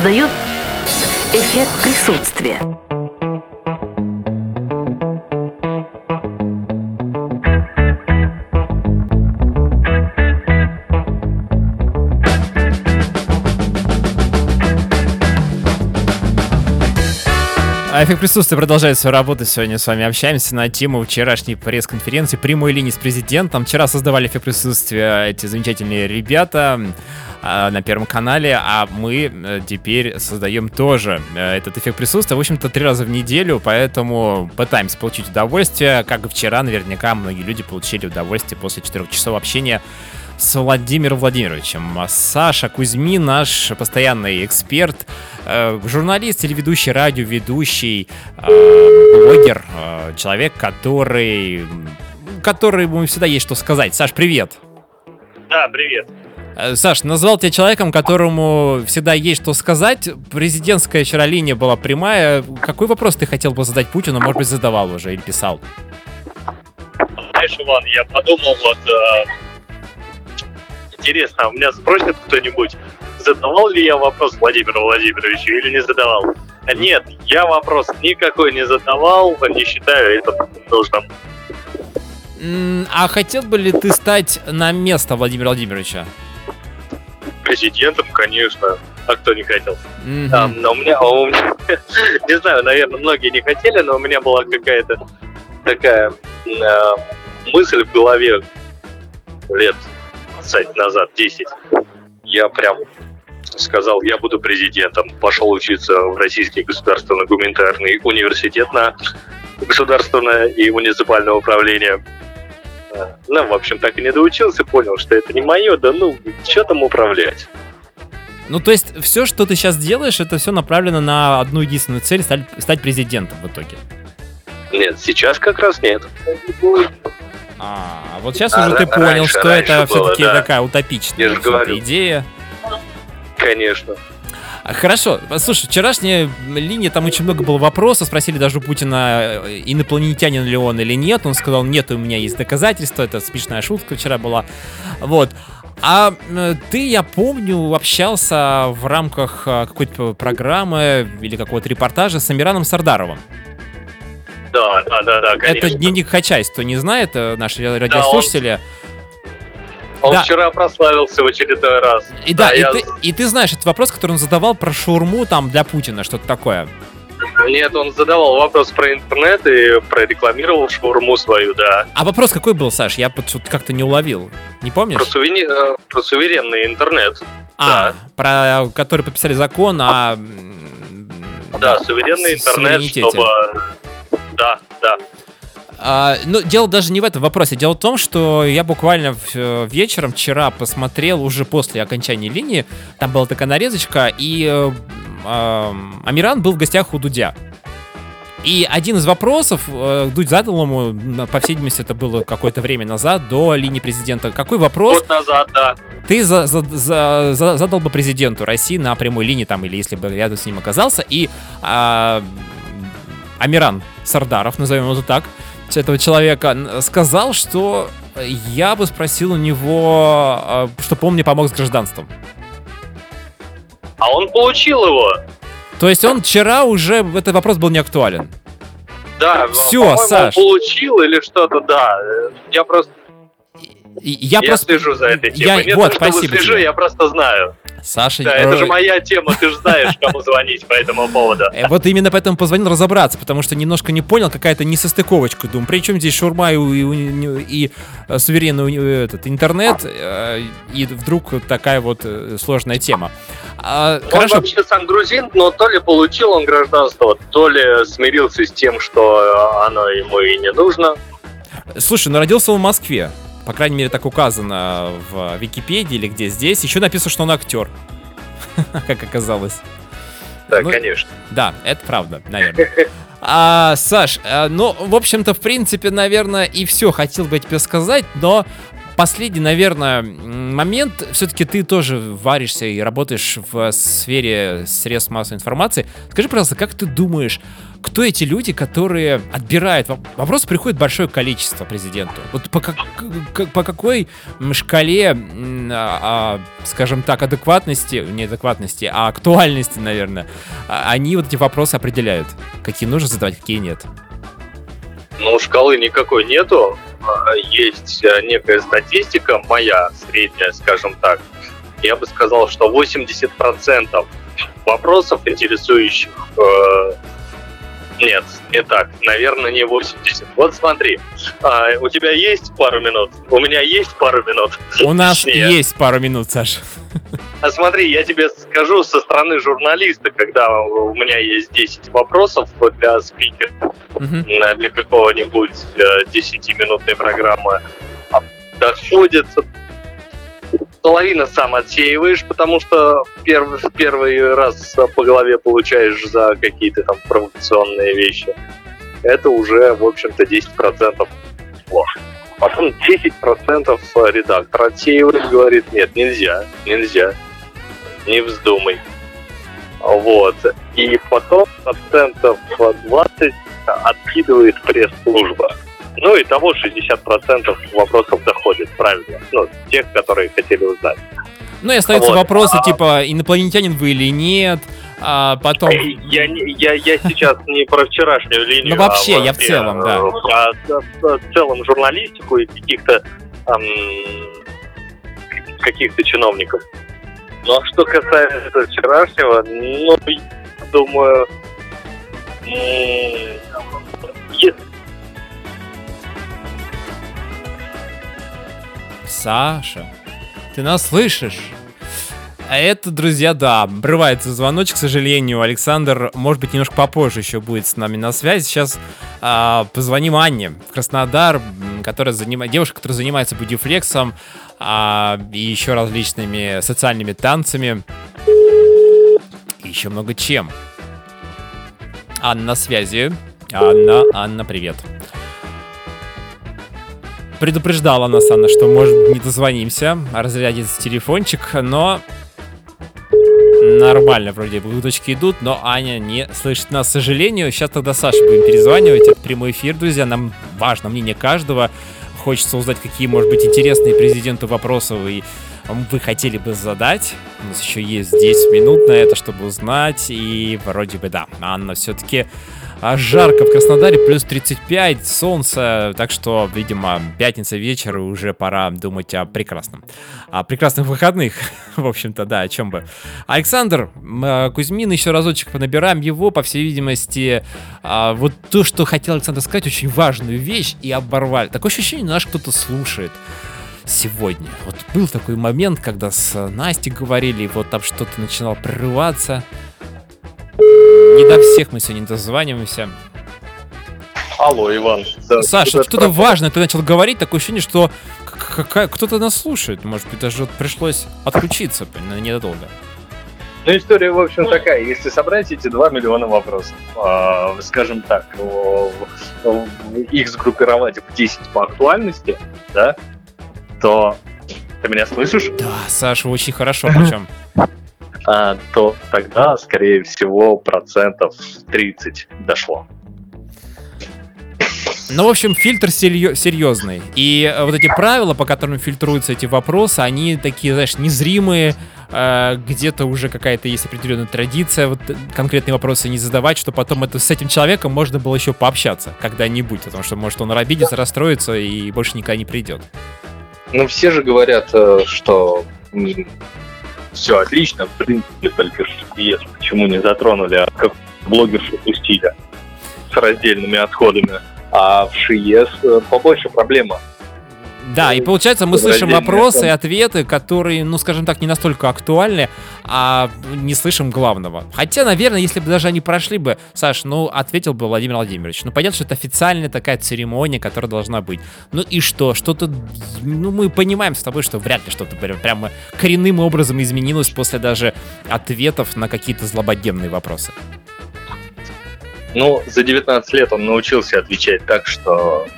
бы создают эффект присутствия. Эффект присутствия продолжает свою работу. Сегодня с вами общаемся на тему вчерашней пресс-конференции прямой линии с президентом. Вчера создавали эффект присутствия эти замечательные ребята а, на Первом канале, а мы э, теперь создаем тоже э, этот эффект присутствия, в общем-то, три раза в неделю, поэтому пытаемся получить удовольствие. Как и вчера, наверняка многие люди получили удовольствие после четырех часов общения с Владимиром Владимировичем. А Саша Кузьмин, наш постоянный эксперт, э, журналист, телеведущий, радиоведущий, э, блогер, э, человек, который, который ему всегда есть что сказать. Саш, привет! Да, привет. Саш, назвал тебя человеком, которому всегда есть что сказать. Президентская вчера линия была прямая. Какой вопрос ты хотел бы задать Путину? Может быть, задавал уже или писал? Знаешь, Иван, я подумал, вот, интересно, у меня спросит кто-нибудь, задавал ли я вопрос Владимиру Владимировичу или не задавал? Нет, я вопрос никакой не задавал, не считаю это нужным. А хотел бы ли ты стать на место Владимира Владимировича? Президентом, конечно, а кто не хотел? Мгм. А, но у меня, а у меня- *laughs* не знаю, наверное, многие не хотели, но у меня была какая-то такая э, мысль в голове лет 20 назад, 10. Я прям сказал, я буду президентом. Пошел учиться в Российский государственный гуманитарный университет на государственное и муниципальное управление. Э, Ну, в общем, так и не доучился, понял, что это не мое, да ну, что там управлять? Ну, то есть, все, что ты сейчас делаешь, это все направлено на одну единственную цель стать, стать президентом в итоге. Нет, сейчас как раз нет. А, вот сейчас А, уже ты понял, что это все-таки да. такая утопичная идея. Конечно. А, Хорошо, слушай, вчерашняя линия, там очень много было вопросов, спросили даже у Путина, э, инопланетянин ли он или нет, он сказал, нет, у меня есть доказательства, это смешная шутка вчера была, вот. А э, ты, я помню, общался в рамках э, какой-то программы или какого-то репортажа с Амираном Сардаровым. Да, да, да, да, конечно. Это дневник кто не знает, э, наши радиослушатели. Он Да. вчера прославился в очередной раз. И да, и, я- ты, и ты знаешь этот вопрос, который он задавал про шаурму там для Путина, что-то такое. Нет, он задавал вопрос про интернет и прорекламировал шаурму свою, да. А вопрос какой был, Саш? Я как-то не уловил. Не помнишь? Про, сувени- э, про суверенный интернет. А, про который подписали закон о... м, Да, суверенный интернет, чтобы... Да, да. А, ну, дело даже не в этом вопросе. Дело в том, что я буквально в- э, вечером вчера посмотрел уже после окончания линии. Там была такая нарезочка, и э, м, Амиран был в гостях у Дудя. И один из вопросов э, Дудь задал ему, по всей видимости, это было какое-то время назад, до линии президента. Какой вопрос Год назад, да. ты за- за- за- за- задал бы президенту России на прямой линии, там, или если бы рядом с ним оказался, и а, Амиран Сардаров, назовем его так, этого человека сказал, что я бы спросил у него, а, чтобы он мне помог с гражданством. А он получил его. То есть он вчера уже, этот вопрос был не актуален. Да, по-моему, Саш. он получил или что-то, да. Я просто Я, я просто... слежу за этой Я- темой. Не вот, то, спасибо слежу, тебе. я просто знаю. Саша, Да, это э, же моя тема, ты же знаешь, кому *laughs* звонить по этому поводу. Э, Вот именно поэтому позвонил разобраться, потому что немножко не понял, какая-то несостыковочка. Думаю, при чем здесь шурма и, и, и, э, суверенный уни- этот, интернет, э, и вдруг такая вот э, сложная тема. А, Он хорошо, вообще сам грузин, но то ли получил он гражданство, то ли смирился с тем, что оно ему и не нужно. слушай, ну родился он в Москве. По крайней мере, так указано в Википедии или где здесь. Еще написано, что он актер. *laughs* Как оказалось. Да, Ну, конечно. Да, это правда, наверное. А, Саш, а, ну, в общем-то, в принципе, наверное, и все хотел бы тебе сказать, но последний, наверное, момент, все-таки ты тоже варишься и работаешь в сфере средств массовой информации. Скажи, пожалуйста, как ты думаешь, кто эти люди, которые отбирают? Во- Вопросов приходит большое количество президенту. Вот по, как- по какой шкале, а, а, скажем так, адекватности, не адекватности, а актуальности, наверное, а- они вот эти вопросы определяют? Какие нужно задавать, какие нет? Ну, шкалы никакой нету. А, Есть э, некая статистика, моя средняя, скажем так. Я бы сказал, что 80% вопросов, интересующих... э, Нет, не так. Наверное, не 80. Вот смотри, а, у тебя есть пару минут? У меня есть пару минут. У нас Точнее. есть пару минут, Саш. А смотри, я тебе скажу со стороны журналиста, когда у меня есть 10 вопросов для спикера, на- для какого-нибудь э, 10-минутной программы, а доходит половина сам отсеиваешь, потому что первый, первый раз по голове получаешь за какие-то там провокационные вещи. Это уже, в общем-то, 10% плохо. Потом 10% редактор отсеивает, говорит, нет, нельзя, нельзя, не вздумай. Вот. И потом процентов 20 откидывает пресс-служба. Ну и того 60% вопросов доходит, правильно. Ну, тех, которые хотели узнать. Ну и остаются Вот. вопросы А- типа, инопланетянин вы или нет, а потом... Я, я, я сейчас не про вчерашнюю линию, Ну, вообще, а я в целом, да. э, в целом журналистику и каких-то каких-то чиновников. Ну а что касается вчерашнего, ну, думаю, м, Саша, ты нас слышишь? А это, друзья, да, обрывается звоночек, к сожалению. Александр, может быть, немножко попозже еще будет с нами на связи. Сейчас а, позвоним Анне в Краснодар, которая занимает, девушка, которая занимается бодифлексом а, и еще различными социальными танцами. И еще много чем. Анна на связи. Анна, Анна, привет. Предупреждала нас Анна, что может не дозвонимся, разрядится телефончик, но нормально вроде бы уточки идут, но Аня не слышит нас, к сожалению. Сейчас тогда Саше будем перезванивать. Это прямой эфир, друзья. Нам важно мнение каждого. Хочется узнать, какие, может быть, интересные президенту вопросы вы, вы хотели бы задать. У нас еще есть 10 минут на это, чтобы узнать. И вроде бы да, Анна все-таки а жарко в Краснодаре, плюс 35, солнце, так что, видимо, пятница вечер, и уже пора думать о прекрасном. О прекрасных выходных, *laughs* в общем-то, да, о чем бы. Александр э, Кузьмин, еще разочек понабираем его, по всей видимости, а, вот то, что хотел Александр сказать, очень важную вещь, и оборвали. Такое ощущение, наш кто-то слушает сегодня. Вот был такой момент, когда с Настей говорили, и вот там что-то начинало прорываться. Не до всех мы сегодня дозваниваемся. Алло, Иван. Да, Саша, что-то важное ты начал говорить, такое ощущение, что какая- кто-то нас слушает. Может быть, даже вот пришлось отключиться на недолго. Ну, история, в общем, такая. Если собрать эти 2 миллиона вопросов, а, скажем так, в- их сгруппировать в 10 по актуальности, да, то... Ты меня слышишь? Да, Саша, очень хорошо причем. А, то тогда, скорее всего, процентов 30 дошло. Ну, в общем, фильтр серьезный. И э, вот эти правила, по которым фильтруются эти вопросы, они такие, знаешь, незримые, э, где-то уже какая-то есть определенная традиция, вот э, конкретные вопросы не задавать, что потом это, с этим человеком можно было еще пообщаться когда-нибудь, потому что, может, он обидится, расстроится и больше никогда не придет. Ну, все же говорят, что все отлично, в принципе, только ЕС почему не затронули, а как блогершу пустили с раздельными отходами. А в ШИЕС э, побольше проблема. Да, и получается, мы слышим вопросы и ответы, которые, ну, скажем так, не настолько актуальны, а не слышим главного. Хотя, наверное, если бы даже они прошли бы, Саш, ну, ответил бы Владимир Владимирович. Ну, понятно, что это официальная такая церемония, которая должна быть. Ну и что? Что-то, ну, мы понимаем с тобой, что вряд ли что-то прям- прямо коренным образом изменилось после даже ответов на какие-то злободневные вопросы. Ну, за 19 лет он научился отвечать так, что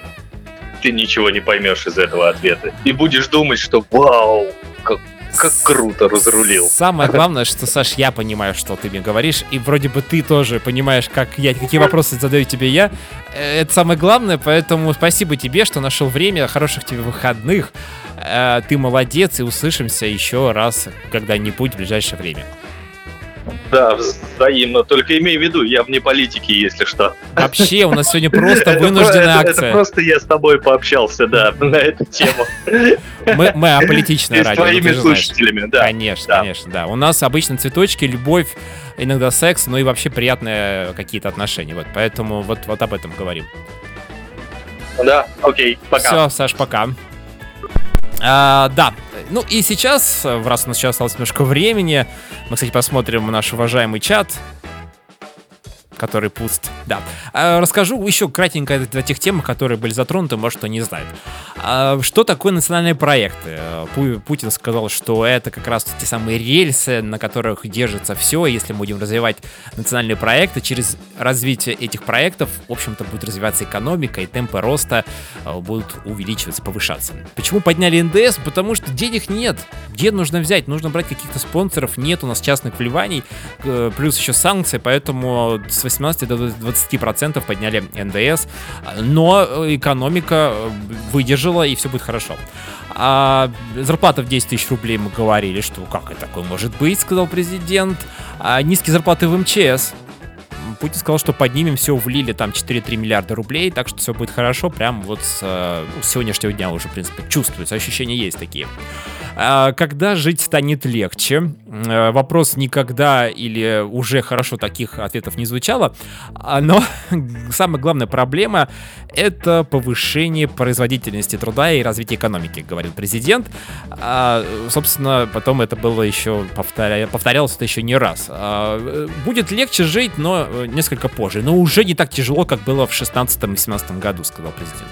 ты ничего не поймешь из этого ответа. И будешь думать, что вау, как, как круто разрулил. Самое главное, что, Саш, я понимаю, что ты мне говоришь, и вроде бы ты тоже понимаешь, как я, какие вопросы задаю тебе я. Э, Это самое главное, поэтому спасибо тебе, что нашел время, хороших тебе выходных. Э, Ты молодец, и услышимся еще раз когда-нибудь в ближайшее время. Да, взаимно. Только имей в виду, я вне политики, если что. Вообще, у нас сегодня *laughs* просто вынужденная это- акция. Это просто я с тобой пообщался, да, *laughs* на эту тему. Мы, мы аполитичное с радио. ну, твоими слушателями, да. Конечно, Да. конечно, да. У нас обычно цветочки, любовь, иногда секс, ну и вообще приятные какие-то отношения. Вот, поэтому вот, вот об этом говорим. Да, окей, пока. Все, Саш, пока. А, да, ну и сейчас, э, раз у нас сейчас осталось немножко времени, мы, кстати, посмотрим наш уважаемый чат, который пуст. Да. А, расскажу еще кратенько о тех темах, которые были затронуты, может, кто не знает. А, что такое национальные проекты? Пу- Путин сказал, что это как раз те самые рельсы, на которых держится все. Если мы будем развивать национальные проекты, через развитие этих проектов, в общем-то, будет развиваться экономика, и темпы роста э, будут увеличиваться, повышаться. Почему подняли НДС? Потому что денег нет. Где нужно взять? Нужно брать каких-то спонсоров, нет у нас частных вливаний, плюс еще санкции, поэтому с 18 до 20 процентов подняли НДС, но экономика э, выдержала и все будет хорошо. А зарплата в 10 тысяч рублей мы говорили, что как это такое может быть, сказал президент. А низкие зарплаты в МЧС. Путин сказал, что поднимем все, влили там 4-3 миллиарда рублей, так что все будет хорошо, прям вот с, э, ну, с сегодняшнего дня уже, в принципе, чувствуется, ощущения есть такие. А, Когда жить станет легче? Э, Вопрос никогда или уже хорошо таких ответов не звучало, а, но *laughs* самая главная проблема это повышение производительности труда и развитие экономики, говорил президент. А, собственно, потом это было еще повторя... повторялось это еще не раз. Э, будет легче жить, но несколько позже. Но уже не так тяжело, как было в 16-17 году, сказал президент.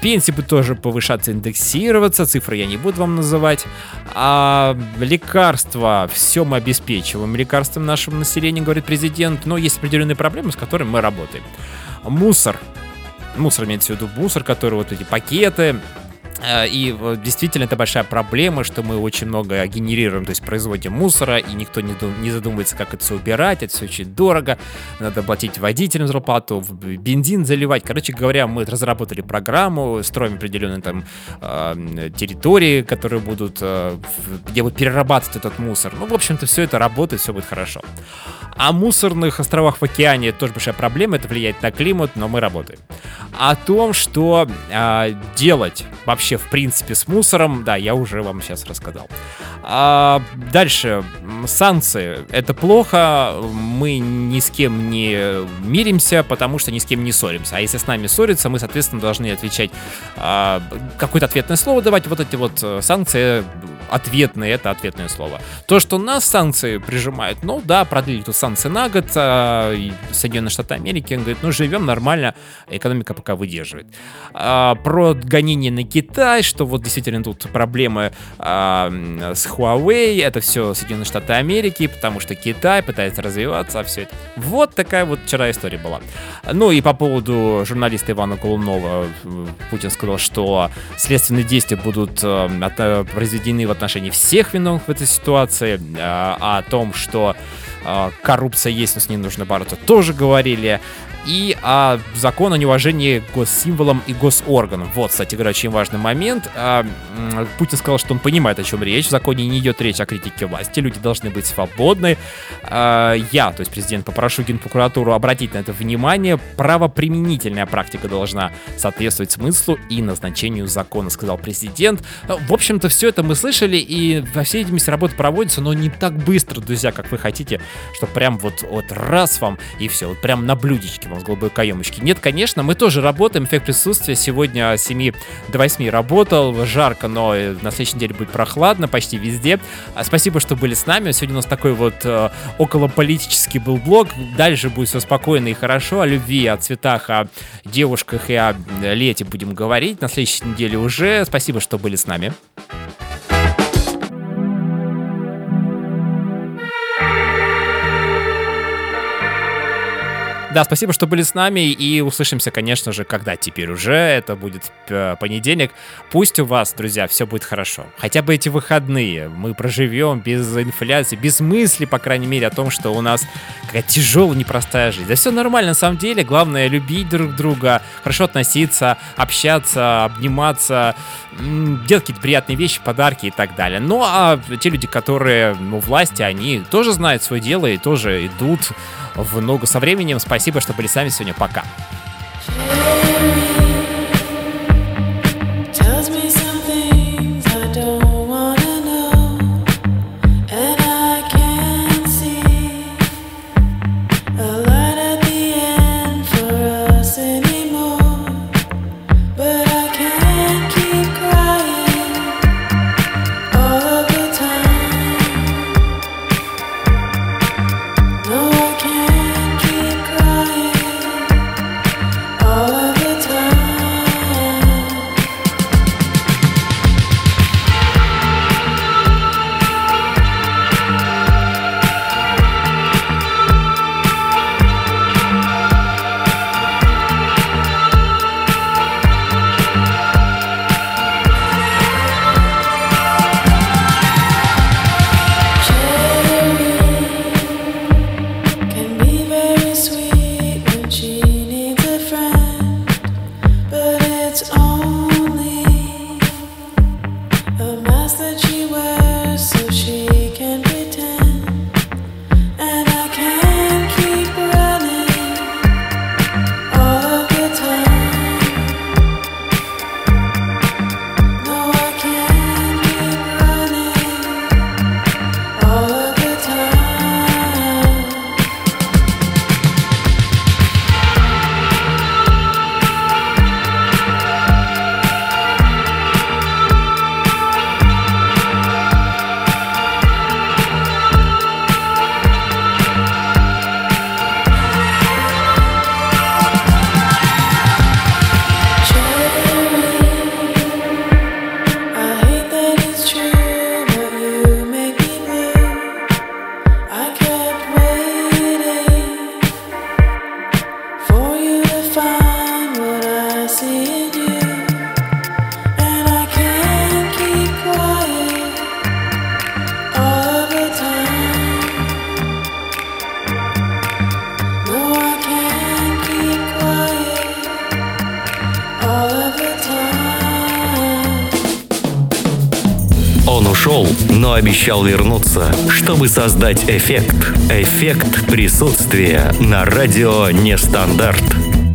Пенсии будут тоже повышаться, индексироваться, цифры я не буду вам называть. А лекарства, все мы обеспечиваем лекарством нашему населению, говорит президент, но есть определенные проблемы, с которыми мы работаем. Мусор. Мусор имеется в виду мусор, который вот эти пакеты, Э, И вот действительно это большая проблема, что мы очень много генерируем, то есть производим мусора, и никто не, дум- не задумывается, как это все убирать, это все очень дорого, надо платить водителям зарплату, бензин заливать. Короче говоря, мы разработали программу, строим определенные там э, территории, которые будут, э, где будут перерабатывать этот мусор. Ну, в общем-то, все это работает, все будет хорошо. О мусорных островах в океане это тоже большая проблема, это влияет на климат, но мы работаем. О том, что а, делать вообще в принципе с мусором, да, я уже вам сейчас рассказал. А, дальше, санкции. Это плохо, мы ни с кем не миримся, потому что ни с кем не ссоримся. А если с нами ссорятся, мы, соответственно, должны отвечать, а, какое-то ответное слово давать. Вот эти вот э, санкции ответные, это ответное слово. То, что нас санкции прижимают, ну да, продлили тут санкции на год, а, Соединенные Штаты Америки, он говорит, ну живем нормально, экономика пока выдерживает. А, про гонение на Китай, что вот действительно тут проблемы м, с Huawei, это все Соединенные Штаты Америки, потому что Китай пытается развиваться, а все это. Вот такая вот вчера история была. Ну и по поводу журналиста Ивана Колунова, э, Путин сказал, что следственные действия будут э, э, произведены в отношении всех виновных в этой ситуации, э, о том, что э, коррупция есть, но с ней нужно бороться, тоже говорили и о закон о неуважении госсимволам и госорганам. Вот, кстати говоря, очень важный момент. А, Путин сказал, что он понимает, о чем речь. В законе не идет речь о критике власти. Люди должны быть свободны. А, я, то есть президент, попрошу Генпрокуратуру обратить на это внимание. Правоприменительная практика должна соответствовать смыслу и назначению закона, сказал президент. В общем-то, все это мы слышали, и во всей видимости работа проводится, но не так быстро, друзья, как вы хотите, что прям вот, вот раз вам и все, вот прям на блюдечке вам с голубой каемочки. Нет, конечно, мы тоже работаем, эффект присутствия сегодня с 7 до 8 работал, жарко, но на следующей неделе будет прохладно почти везде. А, спасибо, что были с нами. Сегодня у нас такой вот э, околополитический был блог. Дальше будет все спокойно и хорошо. О любви, о цветах, о девушках и о лете будем говорить. На следующей неделе уже. Спасибо, что были с нами. Да, спасибо, что были с нами, и услышимся, конечно же, когда теперь уже, это будет э, понедельник. Пусть у вас, друзья, все будет хорошо. Хотя бы эти выходные мы проживем без инфляции, без мысли, по крайней мере, о том, что у нас какая тяжелая, непростая жизнь. Да все нормально, на самом деле, главное любить друг друга, хорошо относиться, общаться, обниматься, делать какие-то приятные вещи, подарки и так далее. Ну, а те люди, которые ну, власти, они тоже знают свое дело и тоже идут в ногу со временем. Спасибо, что были с нами сегодня. Пока. Обещал вернуться, чтобы создать эффект. Эффект присутствия на радио «Нестандарт».